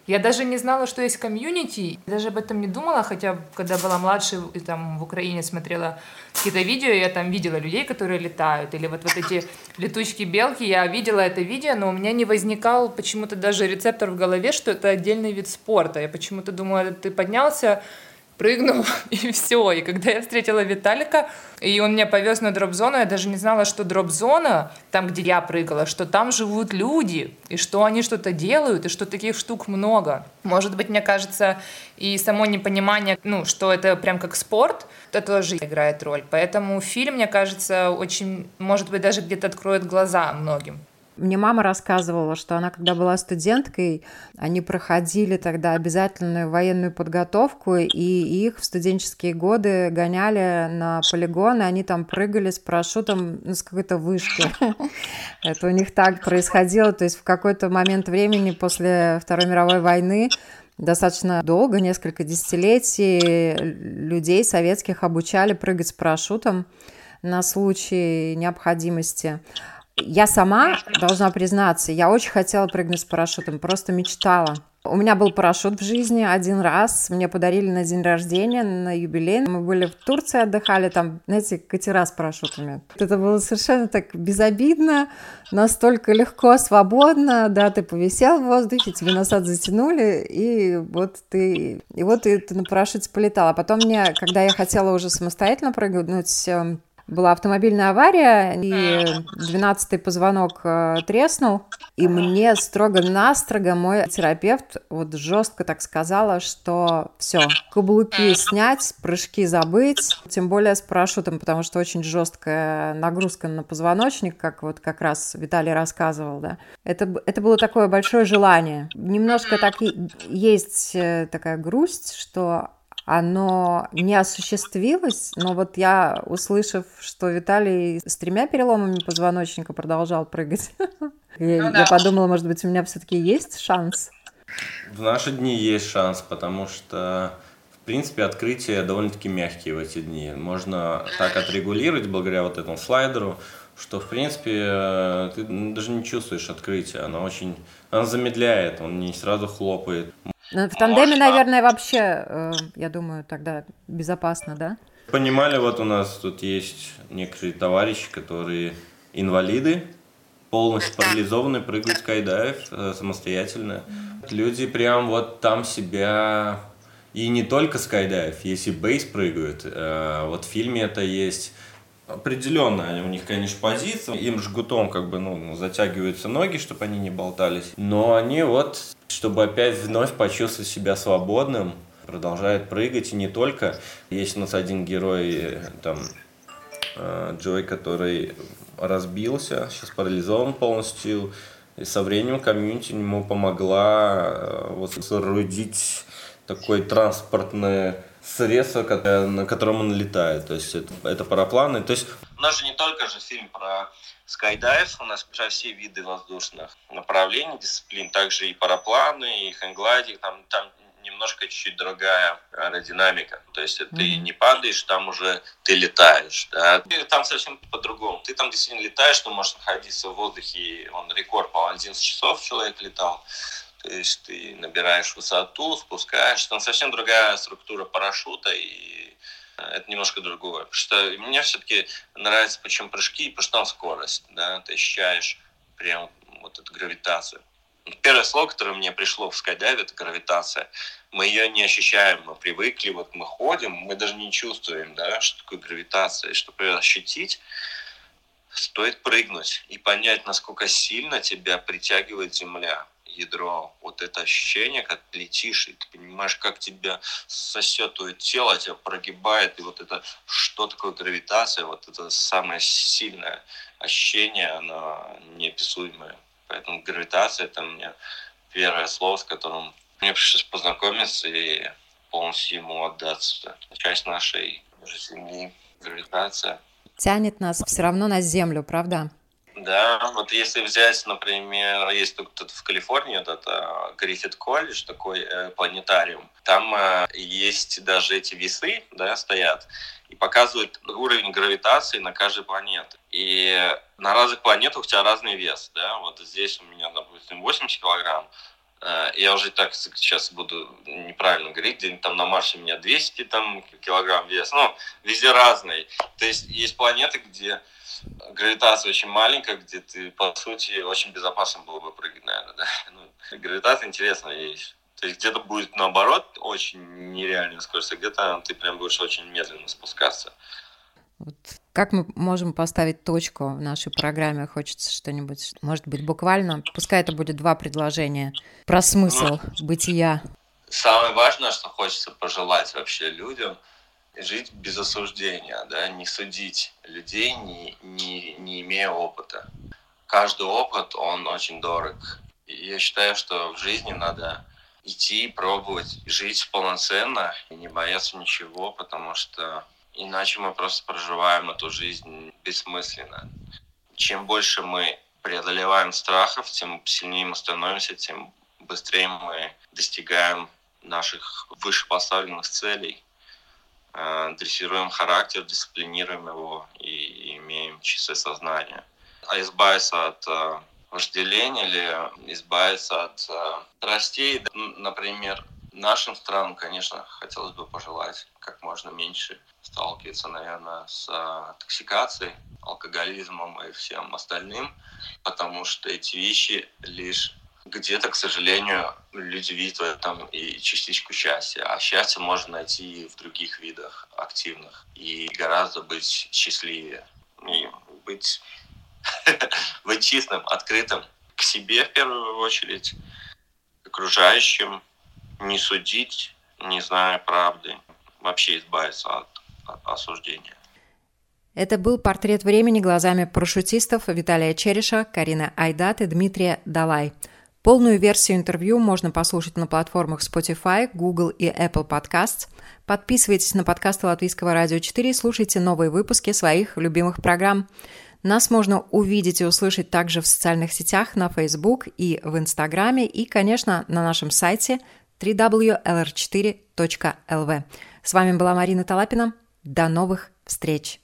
Я даже не знала, что есть комьюнити, даже об этом не думала, хотя когда была младше и там в Украине смотрела какие-то видео, я там видела людей, которые летают, или вот, вот эти летучки-белки, я видела это видео, но у меня не возникал почему-то даже рецептор в голове, что это отдельный вид спорта. Я почему-то думала, ты поднялся, прыгнул, и все. И когда я встретила Виталика, и он меня повез на дроп-зону, я даже не знала, что дроп-зона, там, где я прыгала, что там живут люди, и что они что-то делают, и что таких штук много. Может быть, мне кажется, и само непонимание, ну, что это прям как спорт, это тоже играет роль. Поэтому фильм, мне кажется, очень, может быть, даже где-то откроет глаза многим. Мне мама рассказывала, что она, когда была студенткой, они проходили тогда обязательную военную подготовку, и их в студенческие годы гоняли на полигон, и они там прыгали с парашютом ну, с какой-то вышки. Это у них так происходило, то есть в какой-то момент времени после Второй мировой войны достаточно долго, несколько десятилетий, людей советских обучали прыгать с парашютом на случай необходимости. Я сама, должна признаться, я очень хотела прыгнуть с парашютом, просто мечтала. У меня был парашют в жизни один раз, мне подарили на день рождения, на юбилей. Мы были в Турции, отдыхали там, знаете, катера с парашютами. Это было совершенно так безобидно, настолько легко, свободно, да, ты повисел в воздухе, тебе насад затянули, и вот ты, и вот ты, ты на парашюте полетал. А потом мне, когда я хотела уже самостоятельно прыгнуть, эм, была автомобильная авария, и 12-й позвонок э, треснул, и мне строго-настрого мой терапевт вот жестко так сказала, что все, каблуки снять, прыжки забыть, тем более с парашютом, потому что очень жесткая нагрузка на позвоночник, как вот как раз Виталий рассказывал, да. Это, это было такое большое желание. Немножко так есть э, такая грусть, что оно не осуществилось, но вот я, услышав, что Виталий с тремя переломами позвоночника продолжал прыгать, я, ну подумала, может быть, у меня все-таки есть шанс. В наши дни есть шанс, потому что, в принципе, открытия довольно-таки мягкие в эти дни. Можно так отрегулировать благодаря вот этому слайдеру, что, в принципе, ты даже не чувствуешь открытия. Оно очень... Оно замедляет, он не сразу хлопает. Ну, в тандеме, наверное, вообще, э, я думаю, тогда безопасно, да? Понимали, вот у нас тут есть некоторые товарищи, которые инвалиды, полностью парализованные, прыгают скайдайв э, самостоятельно. Люди прям вот там себя И не только скайдайв, есть и бейс прыгают. Э, вот в фильме это есть определенно. У них, конечно, позиция. Им жгутом как бы ну, затягиваются ноги, чтобы они не болтались. Но они вот, чтобы опять вновь почувствовать себя свободным, продолжают прыгать. И не только. Есть у нас один герой, там, э, Джой, который разбился, сейчас парализован полностью. И со временем комьюнити ему помогла э, вот соорудить такое транспортное средство, на котором он летает. То есть это, это парапланы. То есть у нас же не только же фильм про скайдайв, у нас про все виды воздушных направлений, дисциплин, также и парапланы, и хэнглайдинг, там, там немножко чуть-чуть другая аэродинамика. То есть mm-hmm. ты не падаешь, там уже ты летаешь. Да? Ты там совсем по-другому. Ты там действительно летаешь, ты можешь находиться в воздухе. Он рекорд, по 11 часов человек летал. То есть ты набираешь высоту, спускаешь. Там совсем другая структура парашюта, и это немножко другое. Потому что мне все-таки нравится, почему прыжки, потому что там скорость. Да? Ты ощущаешь прям вот эту гравитацию. Первое слово, которое мне пришло в скайдайве, это гравитация. Мы ее не ощущаем, мы привыкли, вот мы ходим, мы даже не чувствуем, да, что такое гравитация. И чтобы ее ощутить, стоит прыгнуть и понять, насколько сильно тебя притягивает Земля ядро, вот это ощущение, как ты летишь, и ты понимаешь, как тебя сосет твое тело, тебя прогибает, и вот это, что такое гравитация, вот это самое сильное ощущение, оно неописуемое. Поэтому гравитация это мне первое слово, с которым мне пришлось познакомиться и полностью ему отдаться. Часть нашей Земли, гравитация. Тянет нас все равно на Землю, правда? Да, вот если взять, например, есть тут, в Калифорнии вот это Гриффит колледж, такой э, планетариум, там э, есть даже эти весы, да, стоят, и показывают уровень гравитации на каждой планете. И на разных планетах у тебя разный вес, да, вот здесь у меня, допустим, 80 килограмм, я уже так сейчас буду неправильно говорить, где там на Марсе у меня 200 там, килограмм вес, ну, везде разный. То есть есть планеты, где гравитация очень маленькая, где ты, по сути, очень безопасно было бы прыгать, наверное, да. Ну, гравитация интересная вещь. То есть где-то будет наоборот очень нереальная скорость, а где-то ты прям будешь очень медленно спускаться. Вот как мы можем поставить точку в нашей программе? Хочется что-нибудь, может быть, буквально, пускай это будет два предложения, про смысл ну, бытия. Самое важное, что хочется пожелать вообще людям – жить без осуждения, да, не судить людей, не, не, не имея опыта. Каждый опыт, он очень дорог. И я считаю, что в жизни надо идти, пробовать, жить полноценно и не бояться ничего, потому что иначе мы просто проживаем эту жизнь бессмысленно. Чем больше мы преодолеваем страхов, тем сильнее мы становимся, тем быстрее мы достигаем наших вышепоставленных целей. Э, дрессируем характер, дисциплинируем его и имеем чистое сознание. А избавиться от э, вожделения или избавиться от э, страстей, например, нашим странам, конечно, хотелось бы пожелать как можно меньше сталкиваться, наверное, с токсикацией, алкоголизмом и всем остальным, потому что эти вещи лишь где-то, к сожалению, люди видят в этом и частичку счастья. А счастье можно найти в других видах активных. И гораздо быть счастливее. И быть, быть чистым, открытым к себе в первую очередь, к окружающим, не судить, не зная правды, вообще избавиться от осуждения. Это был портрет времени глазами парашютистов Виталия Череша, Карина Айдат и Дмитрия Далай – Полную версию интервью можно послушать на платформах Spotify, Google и Apple Podcasts. Подписывайтесь на подкасты Латвийского радио 4 и слушайте новые выпуски своих любимых программ. Нас можно увидеть и услышать также в социальных сетях, на Facebook и в Инстаграме, и, конечно, на нашем сайте www.lr4.lv. С вами была Марина Талапина. До новых встреч!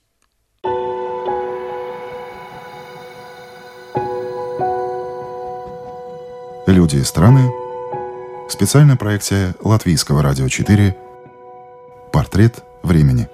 «Люди и страны» специальная проекция Латвийского радио 4 «Портрет времени».